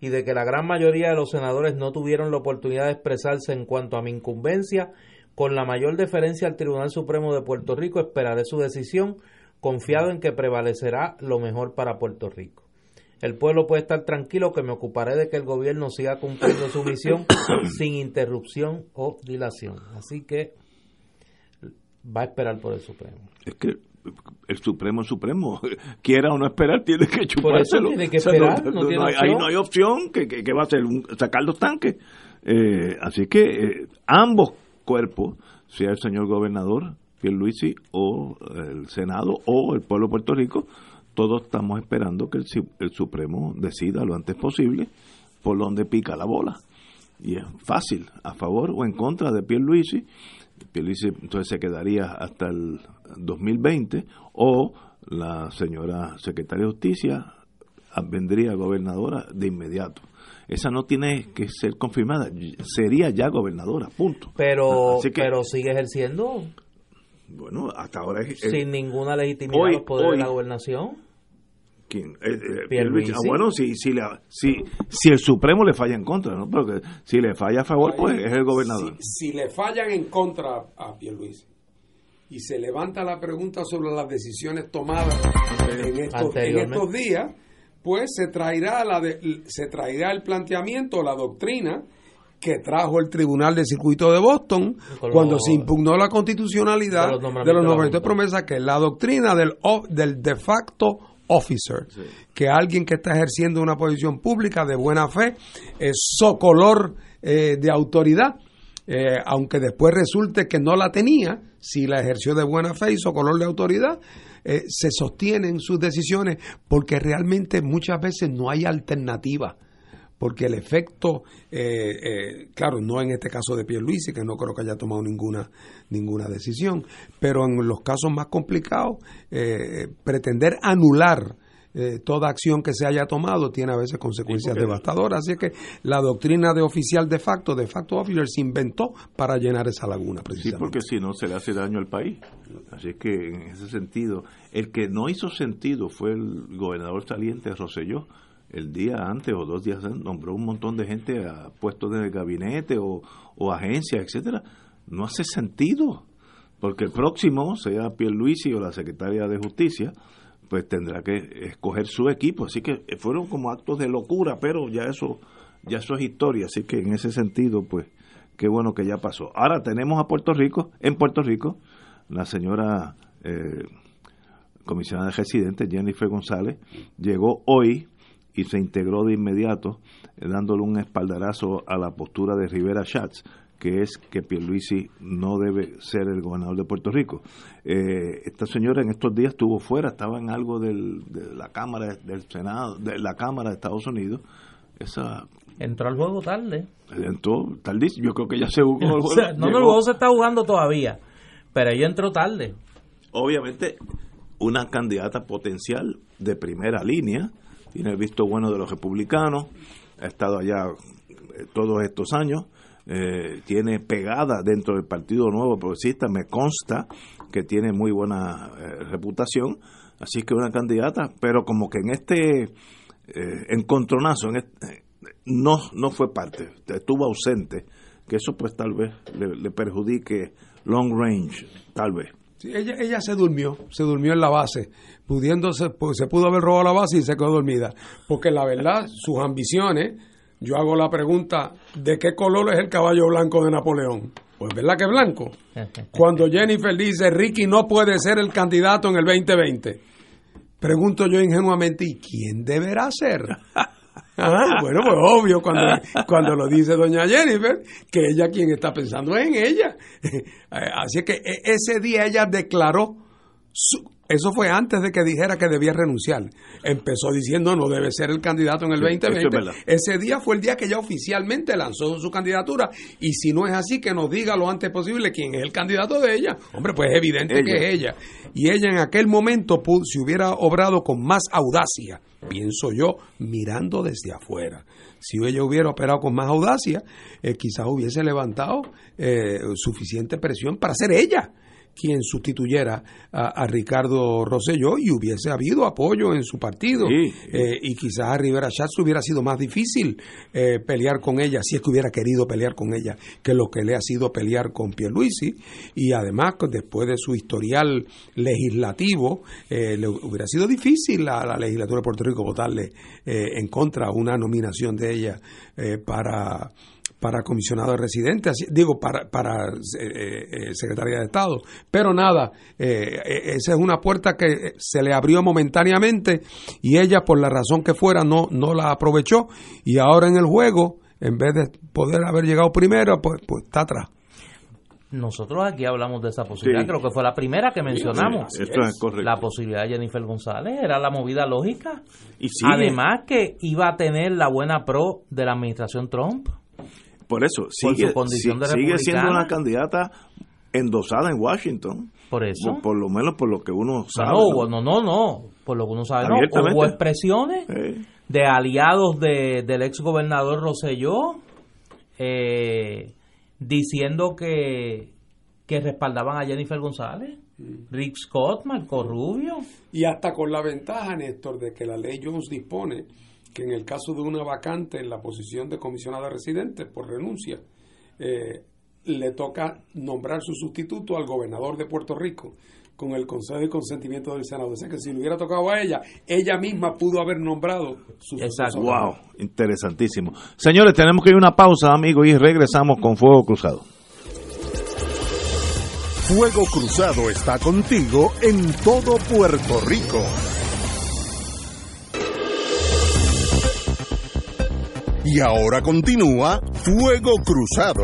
[SPEAKER 2] y de que la gran mayoría de los senadores no tuvieron la oportunidad de expresarse en cuanto a mi incumbencia, con la mayor deferencia al Tribunal Supremo de Puerto Rico esperaré su decisión, confiado en que prevalecerá lo mejor para Puerto Rico. El pueblo puede estar tranquilo que me ocuparé de que el gobierno siga cumpliendo su misión sin interrupción o dilación. Así que va a esperar por el Supremo.
[SPEAKER 1] Es que el Supremo Supremo, quiera o no esperar, tiene que chupárselo.
[SPEAKER 2] Tiene que esperar,
[SPEAKER 1] ahí no hay opción, que, va a ser sacar los tanques. Eh, así que eh, ambos cuerpos, sea el señor gobernador Pierluisi o el Senado o el pueblo de Puerto Rico, todos estamos esperando que el, el Supremo decida lo antes posible por donde pica la bola. Y es fácil, a favor o en contra de Pierluisi entonces se quedaría hasta el 2020 o la señora secretaria de Justicia vendría gobernadora de inmediato. Esa no tiene que ser confirmada, sería ya gobernadora, punto.
[SPEAKER 2] Pero, pero sigue ejerciendo.
[SPEAKER 1] Bueno, hasta ahora es,
[SPEAKER 2] sin ninguna legitimidad hoy, los poderes de la gobernación.
[SPEAKER 1] ¿Quién? Eh, eh, ah, bueno, si, si, si, si, el Supremo le falla en contra, ¿no? Porque si le falla a favor, pues es el gobernador.
[SPEAKER 3] Si, le fallan en contra a Pierluisi y se levanta la pregunta sobre las decisiones tomadas en estos, en estos días, pues se traerá, la se traerá el planteamiento, la doctrina que trajo el Tribunal de Circuito de Boston cuando se impugnó la constitucionalidad de los nombramientos de promesa, que es la doctrina del, del de facto officer, que alguien que está ejerciendo una posición pública de buena fe es socolor eh, de autoridad eh, aunque después resulte que no la tenía, si la ejerció de buena fe, hizo color de autoridad, eh, se sostienen sus decisiones porque realmente muchas veces no hay alternativa porque el efecto, eh, eh, claro, no en este caso de Pierluisi, que no creo que haya tomado ninguna, ninguna decisión, pero en los casos más complicados, eh, pretender anular toda acción que se haya tomado tiene a veces consecuencias devastadoras. Así que la doctrina de oficial de facto, de facto officer, se inventó para llenar esa laguna.
[SPEAKER 1] Sí, porque si no se le hace daño al país. Así que en ese sentido, el que no hizo sentido fue el gobernador saliente Roselló el día antes o dos días antes nombró un montón de gente a puestos de gabinete o, agencias, etcétera. No hace sentido, porque el próximo, sea Pierluisi o la secretaria de Justicia, pues tendrá que escoger su equipo. Así que fueron como actos de locura, pero ya eso, ya eso es historia. Así que en ese sentido, pues, qué bueno que ya pasó. Ahora tenemos a Puerto Rico, en Puerto Rico, la señora eh, comisionada de residentes, Jennifer González, llegó hoy y se integró de inmediato, eh, dándole un espaldarazo a la postura de Rivera Schatz, que es que Pierluisi no debe ser el gobernador de Puerto Rico. Eh, esta señora en estos días estuvo fuera, estaba en algo del, de la Cámara del Senado, de la Cámara de Estados Unidos. Esa
[SPEAKER 2] entró al juego tarde.
[SPEAKER 1] Entró tardísimo, yo creo que ya se jugó el
[SPEAKER 2] juego. no, no, el juego se está jugando todavía, pero ella entró tarde.
[SPEAKER 1] Obviamente, una candidata potencial de primera línea, tiene el visto bueno de los republicanos, ha estado allá eh, todos estos años, eh, tiene pegada dentro del Partido Nuevo Progresista, me consta que tiene muy buena eh, reputación, así que una candidata, pero como que en este encontronazo en no, no fue parte, estuvo ausente, que eso pues tal vez le perjudique long range, tal vez.
[SPEAKER 3] Ella, ella se durmió, se durmió en la base, pudiéndose, pues, se pudo haber robado la base y se quedó dormida. Porque la verdad, sus ambiciones, yo hago la pregunta, ¿de qué color es el caballo blanco de Napoleón? Pues verdad que es blanco. Cuando Jennifer dice, Ricky no puede ser el candidato en el 2020, pregunto yo ingenuamente, ¿y quién deberá ser? Ah, bueno, pues obvio cuando, cuando lo dice doña Jennifer, que ella quien está pensando en ella. Así que e, ese día ella declaró, eso fue antes de que dijera que debía renunciar. Empezó diciendo no debe ser el candidato en el 2020. ese día fue el día que ella oficialmente lanzó su candidatura y si no es así, que nos diga lo antes posible quién es el candidato de ella. Hombre, pues es evidente que es ella. Y ella en aquel momento, si hubiera obrado con más audacia, pienso yo, mirando desde afuera. Si ella hubiera operado con más audacia, eh, quizás hubiese levantado eh, suficiente presión para ser ella quien sustituyera a, Ricardo Rosselló y hubiese habido apoyo en su partido. Eh, y quizás a Rivera Schatz hubiera sido más difícil eh, pelear con ella, si es que hubiera querido pelear con ella, que lo que le ha sido pelear con Pierluisi. Y además, después de su historial legislativo, eh, le hubiera sido difícil a la legislatura de Puerto Rico votarle en contra una nominación de ella para para comisionado de residentes, digo, para, para eh, eh, Secretaría de Estado. Pero nada, eh, esa es una puerta que se le abrió momentáneamente y ella, por la razón que fuera, no, no la aprovechó y ahora en el juego, en vez de poder haber llegado primero, pues, pues está atrás.
[SPEAKER 2] Nosotros aquí hablamos de esa posibilidad, creo que fue la primera que mencionamos. La posibilidad de Jennifer González era la movida lógica. Y Además que iba a tener la buena pro de la administración Trump.
[SPEAKER 1] Por eso, sigue, sigue siendo una candidata endosada en Washington.
[SPEAKER 2] Por eso.
[SPEAKER 1] Por, lo menos por lo que uno sabe.
[SPEAKER 2] No, no, no, no. Por lo que uno sabe, no. Hubo expresiones de aliados de, del ex gobernador Rosselló eh, diciendo que, que respaldaban a Jennifer González. Rick Scott, Marco Rubio.
[SPEAKER 3] Y hasta con la ventaja, Néstor, de que la ley Jones dispone que en el caso de una vacante en la posición de comisionada residente por renuncia, eh, le toca nombrar su sustituto al gobernador de Puerto Rico con el consejo y consentimiento del Senado. O sea que si le hubiera tocado a ella, ella misma pudo haber nombrado su
[SPEAKER 1] Exacto. Wow, interesantísimo. Señores, tenemos que ir a una pausa, amigos, y regresamos con Fuego Cruzado.
[SPEAKER 4] Fuego Cruzado está contigo en todo Puerto Rico. Y ahora continúa Fuego Cruzado.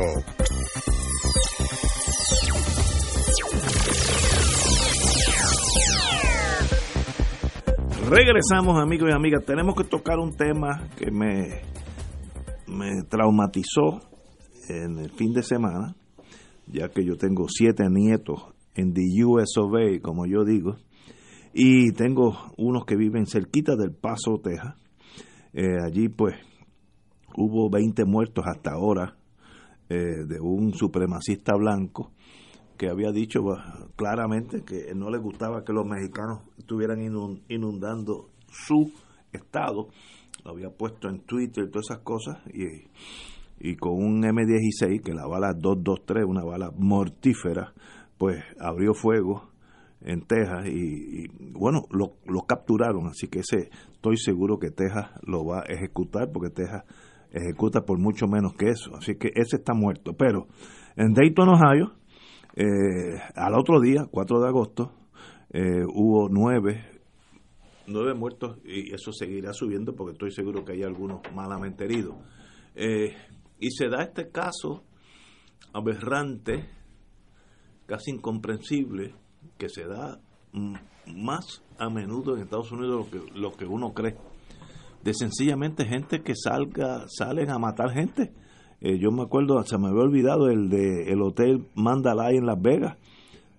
[SPEAKER 1] Regresamos amigos y amigas, tenemos que tocar un tema que me, me traumatizó en el fin de semana, ya que yo tengo siete nietos en the US of como yo digo, y tengo unos que viven cerquita del Paso, Texas. Eh, allí pues hubo 20 muertos hasta ahora eh, de un supremacista blanco que había dicho claramente que no le gustaba que los mexicanos estuvieran inundando su estado. Lo había puesto en Twitter y todas esas cosas. Y, y con un M16, que la bala 223, una bala mortífera, pues abrió fuego en Texas y, bueno, lo, lo, capturaron. Así que ese estoy seguro que Texas lo va a ejecutar porque Texas ejecuta por mucho menos que eso. Así que ese está muerto. Pero en Dayton, Ohio, eh, al otro día, 4 de agosto, eh, hubo nueve, nueve muertos y eso seguirá subiendo porque estoy seguro que hay algunos malamente heridos. Eh, y se da este caso aberrante, casi incomprensible, que se da más a menudo en Estados Unidos lo que uno cree. De sencillamente gente que salga, salen a matar gente eh, yo me acuerdo, se me había olvidado el de el hotel Mandalay en Las Vegas,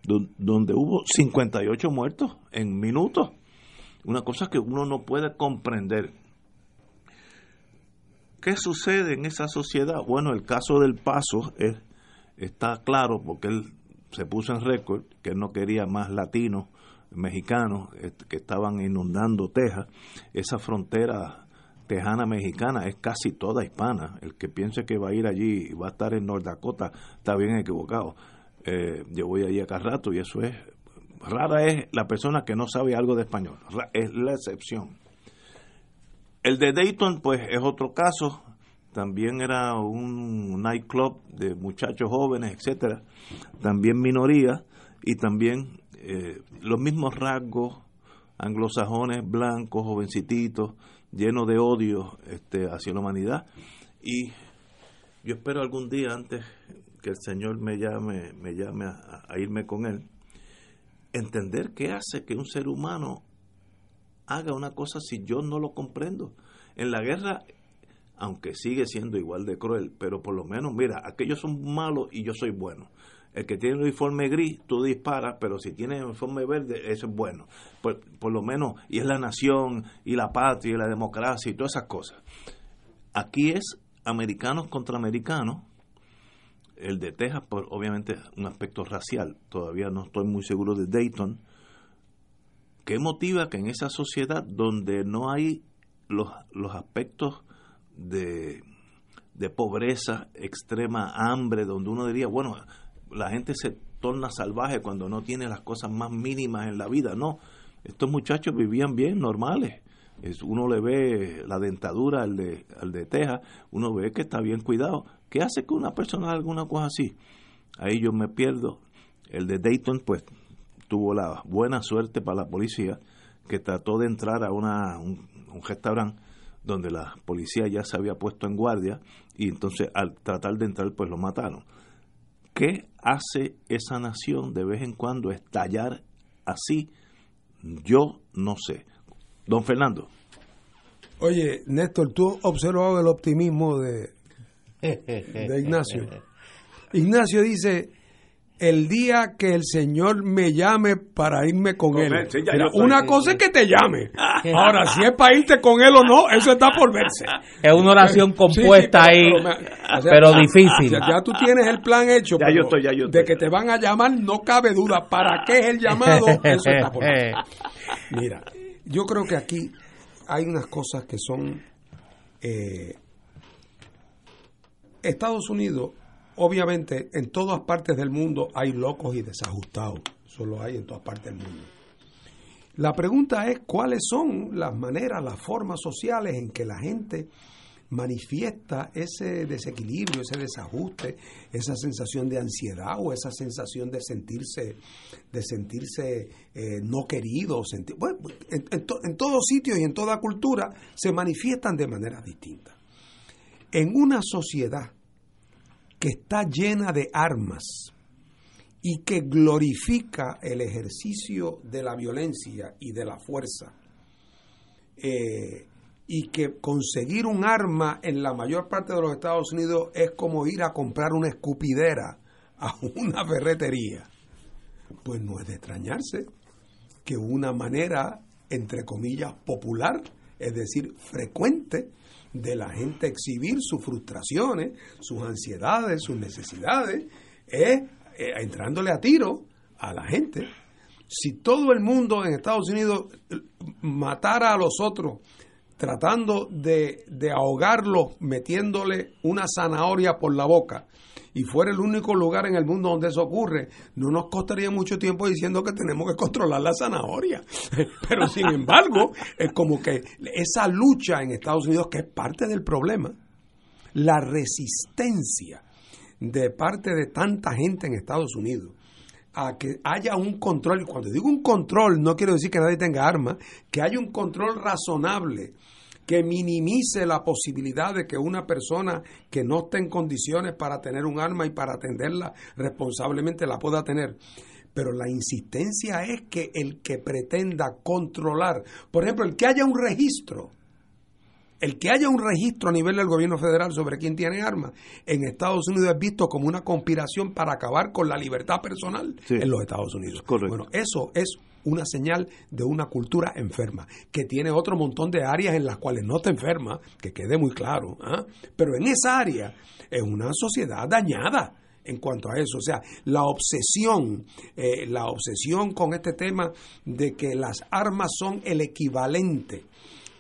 [SPEAKER 1] donde hubo 58 muertos en minutos. Una cosa que uno no puede comprender. ¿Qué sucede en esa sociedad? Bueno, el caso del Paso es, está claro porque él se puso en récord que él no quería más latinos, mexicanos que estaban inundando Texas. Esa frontera tejana mexicana es casi toda hispana. El que piense que va a ir allí y va a estar en North Dakota está bien equivocado. Eh, yo voy allí acá rato y eso es. Rara es la persona que no sabe algo de español. Es la excepción. El de Dayton, pues, es otro caso. También era un nightclub de muchachos jóvenes, etcétera. También minoría y también eh, los mismos rasgos anglosajones, blancos, jovencititos lleno de odio este, hacia la humanidad. Y yo espero algún día, antes que el Señor me llame, me llame a, irme con Él, entender qué hace que un ser humano haga una cosa si yo no lo comprendo. En la guerra, aunque sigue siendo igual de cruel, pero por lo menos, mira, aquellos son malos y yo soy bueno. El que tiene el uniforme gris, tú disparas, pero si tiene el uniforme verde, eso es bueno. Por, por lo menos, y es la nación, y la patria, y la democracia, y todas esas cosas. Aquí es americanos contra americanos. El de Texas, por, obviamente, un aspecto racial. Todavía no estoy muy seguro de Dayton. ¿Qué motiva que en esa sociedad donde no hay los, los aspectos de, de pobreza extrema, hambre, donde uno diría, bueno, la gente se torna salvaje cuando no tiene las cosas más mínimas en la vida. No, estos muchachos vivían bien, normales. Es, uno le ve la dentadura al de, al de Texas, uno ve que está bien cuidado. ¿Qué hace que una persona haga alguna cosa así? Ahí yo me pierdo. El de Dayton, pues, tuvo la buena suerte para la policía que trató de entrar a una, un, un restaurante donde la policía ya se había puesto en guardia y entonces al tratar de entrar pues lo mataron. ¿Qué hace esa nación de vez en cuando estallar así? Yo no sé. Don Fernando.
[SPEAKER 3] Oye, Néstor, tú observado el optimismo de, de Ignacio. Ignacio dice, el día que el Señor me llame para irme con, él. una cosa es que te llame. Ahora, si es para irte con él o no, eso está por verse.
[SPEAKER 2] Es una oración compuesta ahí, pero, difícil.
[SPEAKER 3] ya tú tienes el plan hecho. De que te van a llamar, no cabe duda. ¿Para qué es el llamado? Eso está por verse. Mira, yo creo que aquí hay unas cosas que son... Eh, Estados Unidos Obviamente, en todas partes del mundo hay locos y desajustados. Eso lo hay en todas partes del mundo. La pregunta es cuáles son las maneras, las formas sociales en que la gente manifiesta ese desequilibrio, ese desajuste, esa sensación de ansiedad o esa sensación de sentirse, de sentirse eh, no querido. bueno, en, en todos sitios y en toda cultura se manifiestan de manera distinta. En una sociedad que está llena de armas y que glorifica el ejercicio de la violencia y de la fuerza, eh, y que conseguir un arma en la mayor parte de los Estados Unidos es como ir a comprar una escupidera a una ferretería. Pues no es de extrañarse que una manera, entre comillas, popular, es decir, frecuente, de la gente exhibir sus frustraciones, sus ansiedades, sus necesidades, es eh, entrándole a tiro a la gente. Si todo el mundo en Estados Unidos eh, matara a los otros tratando de, de ahogarlos metiéndole una zanahoria por la boca, y fuera el único lugar en el mundo donde eso ocurre, no nos costaría mucho tiempo diciendo que tenemos que controlar la zanahoria. Pero sin embargo, es como que esa lucha en Estados Unidos, que es parte del problema, la resistencia de parte de tanta gente en Estados Unidos a que haya un control, y cuando digo un control no quiero decir que nadie tenga armas, que haya un control razonable que minimice la posibilidad de que una persona que no esté en condiciones para tener un arma y para atenderla responsablemente la pueda tener. Pero la insistencia es que el que pretenda controlar, por ejemplo, el que haya un registro, el que haya un registro a nivel del gobierno federal sobre quién tiene armas, en Estados Unidos es visto como una conspiración para acabar con la libertad personal en los Estados Unidos. Bueno, eso es una señal de una cultura enferma, que tiene otro montón de áreas en las cuales no está enferma, que quede muy claro, ¿ah? pero en esa área es una sociedad dañada en cuanto a eso. O sea, la obsesión, eh, la obsesión con este tema de que las armas son el equivalente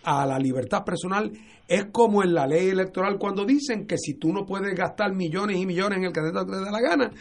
[SPEAKER 3] a la libertad personal es como en la ley electoral cuando dicen que si tú no puedes gastar millones y millones en el que te da la gana,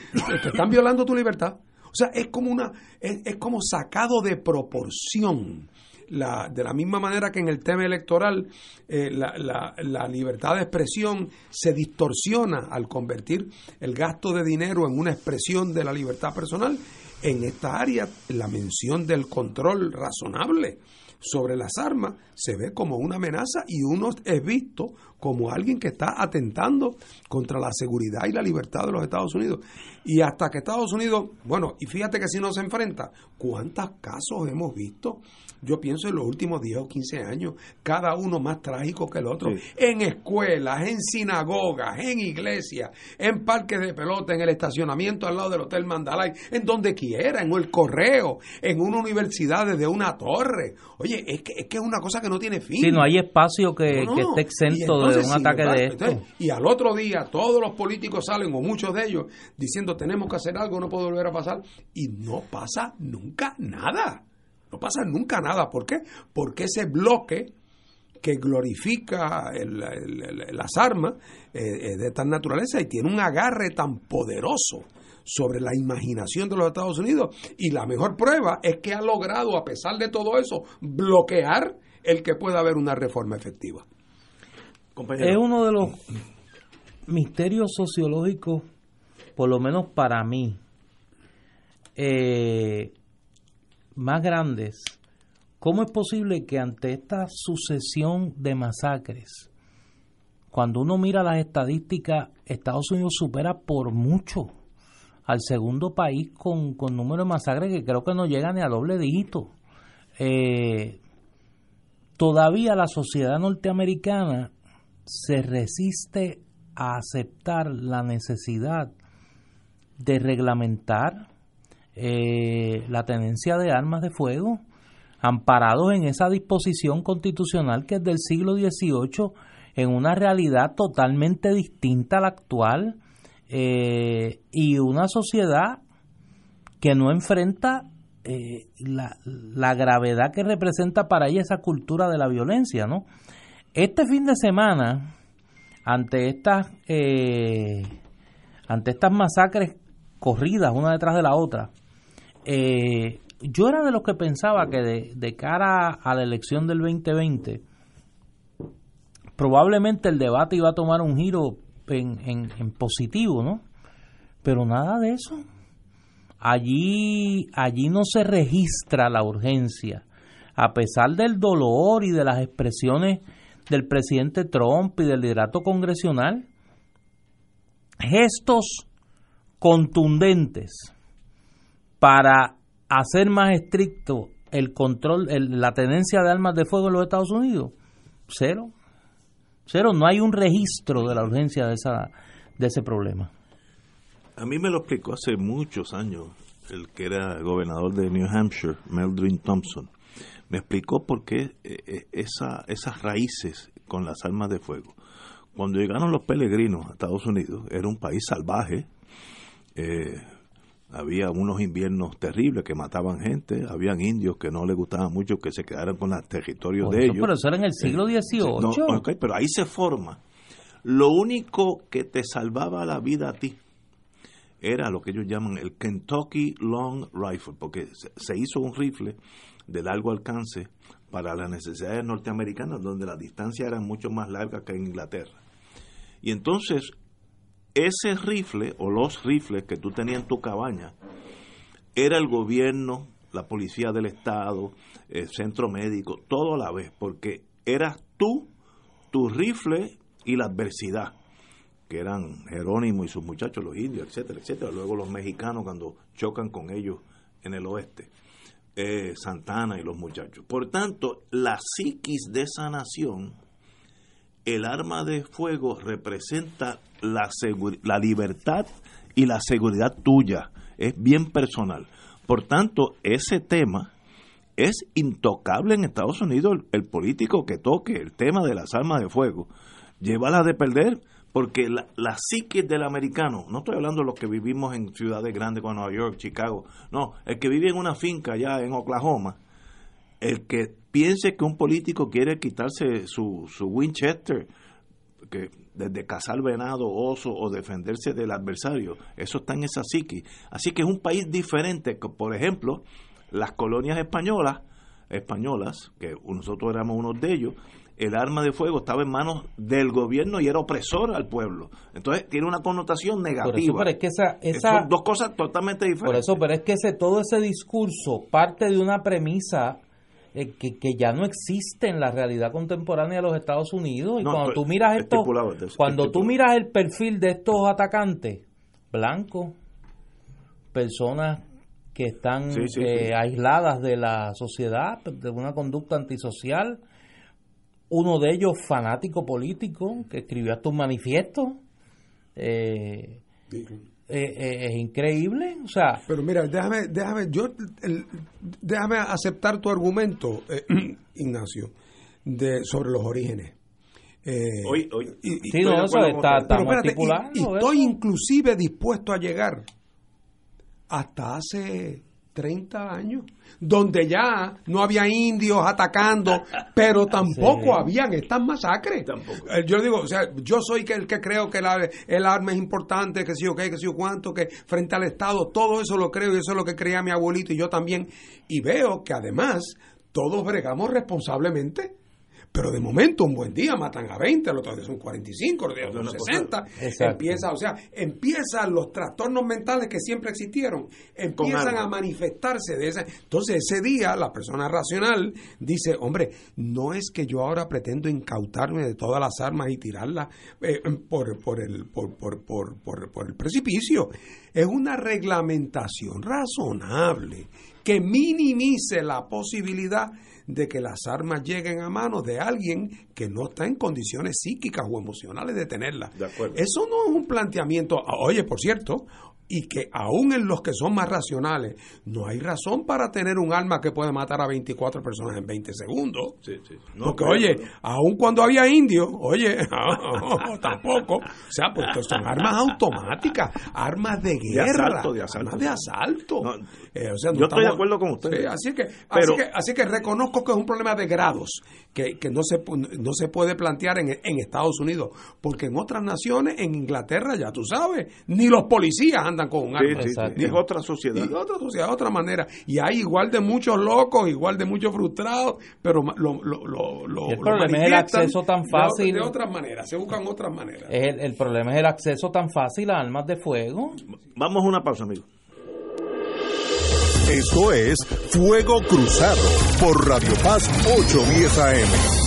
[SPEAKER 3] te están violando tu libertad. O sea, es como una, es, como sacado de proporción. La, de la misma manera que en el tema electoral eh, la, la, libertad de expresión se distorsiona al convertir el gasto de dinero en una expresión de la libertad personal, en esta área la mención del control razonable sobre las armas se ve como una amenaza y uno es visto como alguien que está atentando contra la seguridad y la libertad de los Estados Unidos. Y hasta que Estados Unidos, bueno, y fíjate que si no se enfrenta, ¿cuántos casos hemos visto yo pienso en los últimos 10 o 15 años, cada uno más trágico que el otro, en escuelas, en sinagogas, en iglesias, en parques de pelota, en el estacionamiento al lado del Hotel Mandalay, en donde quiera, en el correo, en una universidad desde una torre. Oye, es que, es que es una cosa que no tiene fin.
[SPEAKER 2] Si no hay espacio que, esté exento de un ataque de esto.
[SPEAKER 3] y al otro día todos los políticos salen, o muchos de ellos, diciendo tenemos que hacer algo, no puede volver a pasar, y no pasa nunca nada. No pasa nunca nada. ¿Por qué? Porque ese bloque que glorifica las armas eh, de tal naturaleza y tiene un agarre tan poderoso sobre la imaginación de los Estados Unidos. Y la mejor prueba es que ha logrado, a pesar de todo eso, bloquear el que pueda haber una reforma efectiva.
[SPEAKER 2] Es uno de los misterios sociológicos, por lo menos para mí, eh, más grandes, ¿cómo es posible que ante esta sucesión de masacres, cuando uno mira las estadísticas, Estados Unidos supera por mucho al segundo país con, con número de masacres que creo que no llega ni a doble dígito? Eh, todavía la sociedad norteamericana se resiste a aceptar la necesidad de reglamentar eh, la tenencia de armas de fuego, amparados en esa disposición constitucional que es del siglo XVIII, en una realidad totalmente distinta a la actual eh, y una sociedad que no enfrenta eh, la, la, gravedad que representa para ella esa cultura de la violencia, ¿no? Este fin de semana, ante estas ante estas masacres corridas una detrás de la otra, eh, yo era de los que pensaba que de, cara a la elección del 2020, probablemente el debate iba a tomar un giro en, en, positivo, ¿no? Pero nada de eso. Allí, allí no se registra la urgencia. A pesar del dolor y de las expresiones del presidente Trump y del liderato congresional, gestos contundentes para hacer más estricto el control, la tenencia de armas de fuego en los Estados Unidos? Cero. Cero, no hay un registro de la urgencia de, esa, de ese problema.
[SPEAKER 1] A mí me lo explicó hace muchos años el que era gobernador de New Hampshire, Meldrin Thompson. Me explicó por qué eh, eh, esa, esas raíces con las armas de fuego. Cuando llegaron los peregrinos a Estados Unidos, era un país salvaje, eh, había unos inviernos terribles que mataban gente, habían indios que no les gustaba mucho que se quedaran con los territorios de ellos.
[SPEAKER 2] Pero eso era en el siglo XVIII.
[SPEAKER 1] pero ahí se forma. Lo único que te salvaba la vida a ti era lo que ellos llaman el Kentucky Long Rifle, porque se hizo un rifle de largo alcance para las necesidades norteamericanas, donde las distancias eran mucho más largas que en Inglaterra. Y entonces ese rifle o los rifles que tú tenías en tu cabaña era el gobierno, la policía del estado, el centro médico, todo a la vez, porque eras tú, tu rifle y la adversidad, que eran Jerónimo y sus muchachos, los indios, etcétera, etcétera. Luego los mexicanos cuando chocan con ellos en el oeste, eh, Santana y los muchachos. Por tanto, la psiquis de esa nación el arma de fuego representa la, la libertad y la seguridad tuya, es bien personal. Por tanto, ese tema es intocable en Estados Unidos. El, político que toque el tema de las armas de fuego, llévala de perder, porque la, la psique del americano, no estoy hablando de los que vivimos en ciudades grandes como Nueva York, Chicago, no, el que vive en una finca allá en Oklahoma, el que piense que un político quiere quitarse su, su Winchester, que desde cazar venado, oso o defenderse del adversario, eso está en esa psiqui. Así que es un país diferente, por ejemplo, las colonias españolas, españolas, que nosotros éramos uno de ellos, el arma de fuego estaba en manos del gobierno y era opresor al pueblo. Entonces tiene una connotación negativa.
[SPEAKER 2] pero es que esa,
[SPEAKER 1] Son dos cosas totalmente diferentes.
[SPEAKER 2] Por eso, pero es que ese, todo ese discurso parte de una premisa eh, que, que, ya no existe en la realidad contemporánea de los Estados Unidos. Y cuando tú miras esto, cuando tú miras el perfil de estos atacantes, blancos, personas que están eh, aisladas de la sociedad, de una conducta antisocial, uno de ellos fanático político, que escribió hasta un manifiesto. Eh, eh, eh, es increíble, o sea...
[SPEAKER 3] Pero mira, déjame, déjame, yo, déjame aceptar tu argumento, eh, Ignacio, de, sobre los orígenes.
[SPEAKER 1] hoy, hoy,
[SPEAKER 2] sí, no, eso está,
[SPEAKER 3] estoy inclusive dispuesto a llegar hasta hace 30 años, donde ya no había indios atacando, pero tampoco habían estas masacres. Eh, yo digo, o sea, yo soy el que creo que el arma es importante, que sí o qué, que sí o cuánto, que frente al Estado, todo eso lo creo y eso es lo que creía mi abuelito y yo también. Y veo que además todos bregamos responsablemente pero de momento, un buen día matan a 20, el otro día son 45, el otro día son 60. Empieza, o sea, empiezan los trastornos mentales que siempre existieron, empiezan a manifestarse de esa. Entonces, ese día, la persona racional dice, hombre, no es que yo ahora pretendo incautarme de todas las armas y tirarlas eh, por, por, el, por, por, por, por el precipicio. Es una reglamentación razonable que minimice la posibilidad de que las armas lleguen a manos de alguien que no está en condiciones psíquicas o emocionales de tenerlas. Eso no es un planteamiento, oye, por cierto, y que aún en los que son más racionales, no hay razón para tener un arma que puede matar a 24 personas en 20 segundos. Porque, oye, aún cuando había indios, oye, tampoco. O sea, porque son armas automáticas, armas de guerra, de asalto, armas de asalto.
[SPEAKER 1] Eh, yo estoy de acuerdo con usted.
[SPEAKER 3] así, que, así, que, así que reconozco que es un problema de grados, que, que no, se, no se puede plantear en, en Estados Unidos, porque en otras naciones, en Inglaterra, ya tú sabes, ni los policías andan con un arma.
[SPEAKER 1] es otra sociedad.
[SPEAKER 3] otra sociedad, otra manera. Y hay igual de muchos locos, igual de muchos frustrados, pero lo, lo, lo,
[SPEAKER 2] el problema es el acceso tan fácil.
[SPEAKER 3] De, otras maneras, se buscan otras maneras.
[SPEAKER 2] El, el problema es el acceso tan fácil a armas de fuego.
[SPEAKER 1] Vamos a una pausa, amigo.
[SPEAKER 4] Esto es Fuego Cruzado por Radio Paz 810 AM.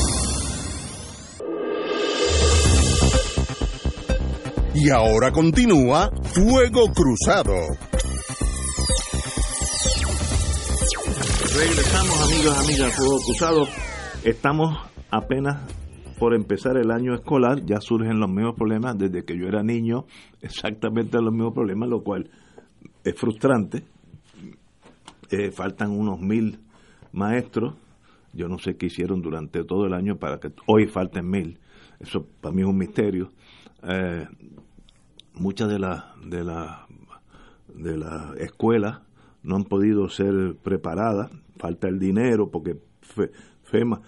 [SPEAKER 4] Y ahora continúa Fuego Cruzado.
[SPEAKER 1] Regresamos, amigos, amigas, Fuego Cruzado. Estamos apenas por empezar el año escolar, ya surgen los mismos problemas desde que yo era niño, exactamente los mismos problemas, lo cual es frustrante. Eh, faltan unos mil maestros, yo no sé qué hicieron durante todo el año para que hoy falten mil, eso para mí es un misterio. Eh, muchas de las de la, de las escuelas no han podido ser preparadas, falta el dinero porque FEMA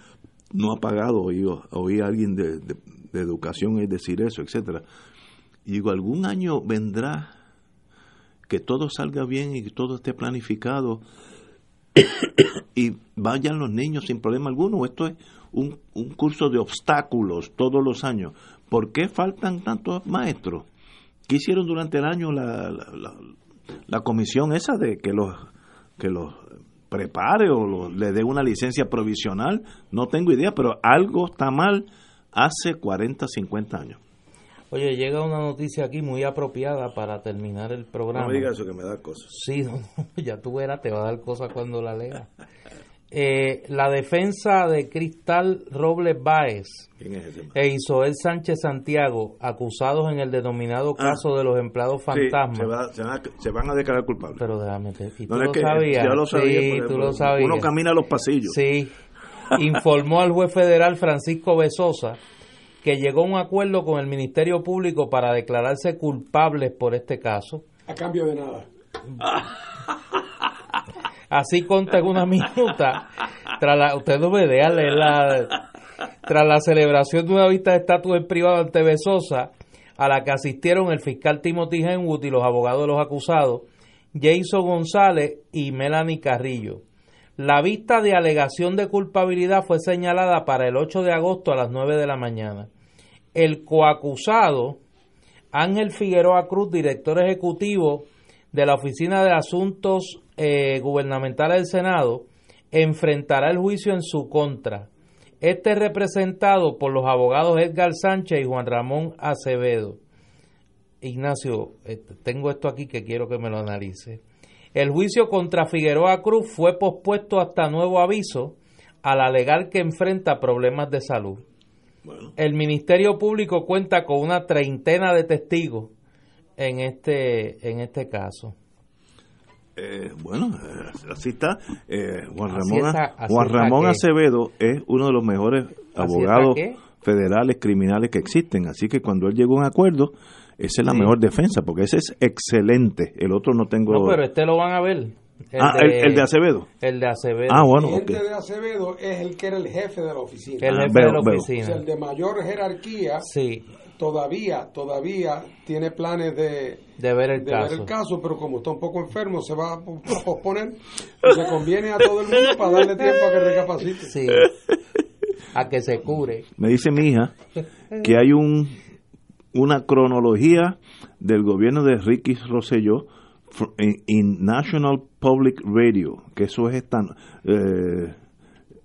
[SPEAKER 1] no ha pagado, oí, oí a alguien de, de, educación es decir eso, etcétera. Y digo, algún año vendrá que todo salga bien y que todo esté planificado y vayan los niños sin problema alguno. Esto es un, un curso de obstáculos todos los años. ¿Por qué faltan tantos maestros? ¿Qué hicieron durante el año la, la, la, comisión esa de que los que los prepare o le dé una licencia provisional, no tengo idea, pero algo está mal hace 40, 50 años.
[SPEAKER 2] Oye, llega una noticia aquí muy apropiada para terminar el programa.
[SPEAKER 1] No me digas eso que me da cosas.
[SPEAKER 2] Sí, ya tú verás, te va a dar cosas cuando la leas. Eh, la defensa de Cristal Robles Báez e Isoel Sánchez Santiago, acusados en el denominado ah. caso de los empleados fantasmas.
[SPEAKER 1] se, van a declarar culpables.
[SPEAKER 2] Pero déjame te, y tú lo sabías.
[SPEAKER 1] Yo lo sabía.
[SPEAKER 2] Sí, tú lo sabías.
[SPEAKER 1] Uno camina a los pasillos.
[SPEAKER 2] Sí. Informó al juez federal Francisco Besosa que llegó a un acuerdo con el Ministerio Público para declararse culpables por este caso.
[SPEAKER 3] A cambio de nada.
[SPEAKER 2] Así conta en una minuta, tras la, usted no me la, tras la celebración de una vista de estatus en privado ante Besosa, a la que asistieron el fiscal Timothy Henwood y los abogados de los acusados, Jason González y Melanie Carrillo. La vista de alegación de culpabilidad fue señalada para el 8 de agosto a las 9 de la mañana. El coacusado, Ángel Figueroa Cruz, director ejecutivo de la Oficina de Asuntos eh, Gubernamentales del Senado, enfrentará el juicio en su contra. Este es representado por los abogados Edgar Sánchez y Juan Ramón Acevedo. Ignacio, este, tengo esto aquí que quiero que me lo analice. El juicio contra Figueroa Cruz fue pospuesto hasta nuevo aviso al alegar que enfrenta problemas de salud. El Ministerio Público cuenta con una treintena de testigos en este, en este caso.
[SPEAKER 1] Eh, bueno, eh, así está. Eh, Juan Ramón, Juan Ramón Acevedo es uno de los mejores abogados federales criminales que existen. Así que cuando él llegó a un acuerdo, esa es la mejor defensa, porque ese es excelente. El otro no tengo.
[SPEAKER 2] No, pero este lo van a ver.
[SPEAKER 1] El ah, de, el, de Acevedo.
[SPEAKER 2] El de Acevedo.
[SPEAKER 1] Ah, bueno.
[SPEAKER 3] El de Acevedo es el que era el jefe de la oficina.
[SPEAKER 2] El jefe de la oficina.
[SPEAKER 3] el de mayor jerarquía.
[SPEAKER 2] Sí.
[SPEAKER 3] Todavía, todavía tiene planes de,
[SPEAKER 2] de, ver, el,
[SPEAKER 3] caso. ver el caso, pero como está un poco enfermo, se va a posponer. y le conviene a todo el mundo para darle tiempo a que recapacite.
[SPEAKER 2] Sí. A que se cure.
[SPEAKER 1] Me dice mi hija que hay un una cronología del gobierno de Ricky Rosselló en National Public Radio, que eso es esta, eh,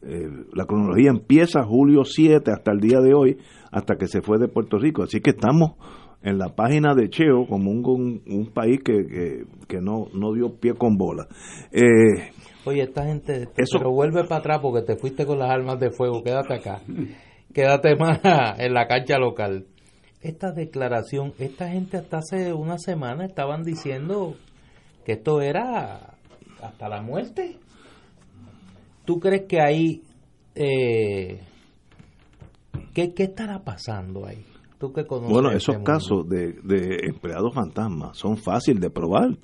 [SPEAKER 1] eh, la cronología empieza julio 7 hasta el día de hoy, hasta que se fue de Puerto Rico. Así que estamos en la página de Cheo como un, un, país que, que, no, no dio pie con bola.
[SPEAKER 2] Eh, Oye, esta gente, eso, pero vuelve para atrás porque te fuiste con las armas de fuego, quédate acá. Quédate más en la cancha local. Esta declaración, esta gente hasta hace una semana estaban diciendo que esto era hasta la muerte. ¿Tú crees que ahí... Eh, ¿qué, estará pasando ahí? ¿Tú que conoces
[SPEAKER 1] bueno, esos casos de, de empleados fantasmas son fáciles de probar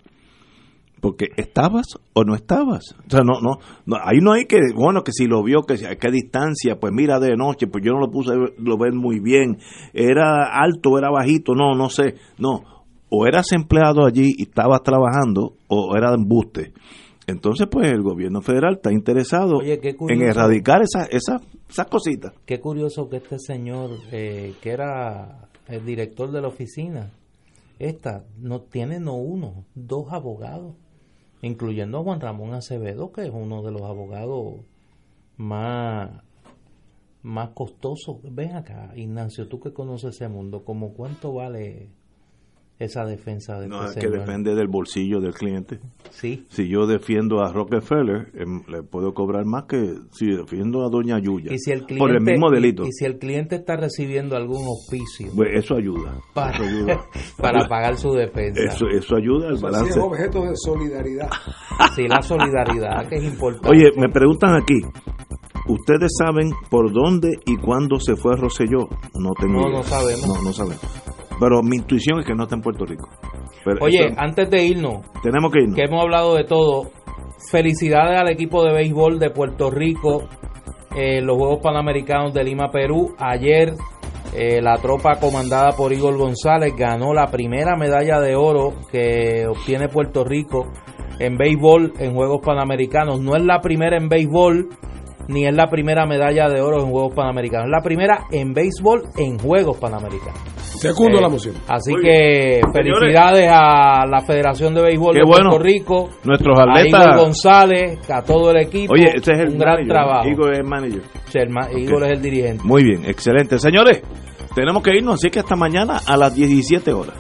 [SPEAKER 1] porque estabas o no estabas. O sea, no, no, no, ahí no hay que, bueno, que si lo vio, que a qué distancia, pues mira de noche, pues yo no lo puse, lo ver muy bien, era alto, era bajito, no, no sé, no, o eras empleado allí y estabas trabajando o era embuste. Entonces, pues el gobierno federal está interesado en erradicar esas esa, esa cositas.
[SPEAKER 2] Qué curioso que este señor, eh, que era el director de la oficina, esta, no tiene no uno, dos abogados, incluyendo a Juan Ramón Acevedo, que es uno de los abogados más más costosos. Ven acá, Ignacio, tú que conoces ese mundo, ¿cómo cuánto vale esa defensa de
[SPEAKER 1] No, es que depende del bolsillo del cliente.
[SPEAKER 2] Sí,
[SPEAKER 1] Si yo defiendo a Rockefeller, em, le puedo cobrar más que si defiendo a Doña Yuya.
[SPEAKER 2] y si el cliente,
[SPEAKER 1] por el mismo delito.
[SPEAKER 2] Y, si el cliente está recibiendo algún auspicio
[SPEAKER 1] Pues eso ayuda.
[SPEAKER 2] para,
[SPEAKER 1] Eso ayuda.
[SPEAKER 2] para pagar su defensa.
[SPEAKER 1] Eso, eso ayuda al balance.
[SPEAKER 3] es objeto de solidaridad.
[SPEAKER 2] Sí, la solidaridad, que es importante.
[SPEAKER 1] Oye, me preguntan aquí, ¿ustedes saben por dónde y cuándo se fue Rosselló? No tengo
[SPEAKER 2] No,
[SPEAKER 1] idea.
[SPEAKER 2] no sabemos.
[SPEAKER 1] No, no sabemos. Pero mi intuición es que no está en Puerto Rico. Pero
[SPEAKER 2] Oye,
[SPEAKER 1] eso-
[SPEAKER 2] antes de irnos,
[SPEAKER 1] tenemos que irnos.
[SPEAKER 2] que hemos hablado de todo, felicidades al equipo de béisbol de Puerto Rico en los Juegos Panamericanos de Lima, Perú. Ayer eh, la tropa comandada por Igor González ganó la primera medalla de oro que obtiene Puerto Rico en béisbol en Juegos Panamericanos. No es la primera en béisbol ni es la primera medalla de oro en Juegos Panamericanos. Es la primera en béisbol en Juegos Panamericanos.
[SPEAKER 3] Segundo
[SPEAKER 2] Eh,
[SPEAKER 3] la moción.
[SPEAKER 2] Así
[SPEAKER 1] Muy
[SPEAKER 2] que
[SPEAKER 1] bien.
[SPEAKER 2] felicidades a la Federación de Béisbol
[SPEAKER 1] Qué
[SPEAKER 2] de
[SPEAKER 1] bueno.
[SPEAKER 2] Puerto Rico,
[SPEAKER 1] Nuestros
[SPEAKER 2] a Igor
[SPEAKER 1] atletas.
[SPEAKER 2] González, a todo el equipo.
[SPEAKER 1] Oye, ese es el
[SPEAKER 2] un gran
[SPEAKER 1] manager,
[SPEAKER 2] trabajo.
[SPEAKER 1] Igor es el manager.
[SPEAKER 2] Sí, el ma- Igor es el dirigente.
[SPEAKER 1] Muy bien, excelente. Señores, tenemos que irnos, así que hasta mañana a las 17 horas.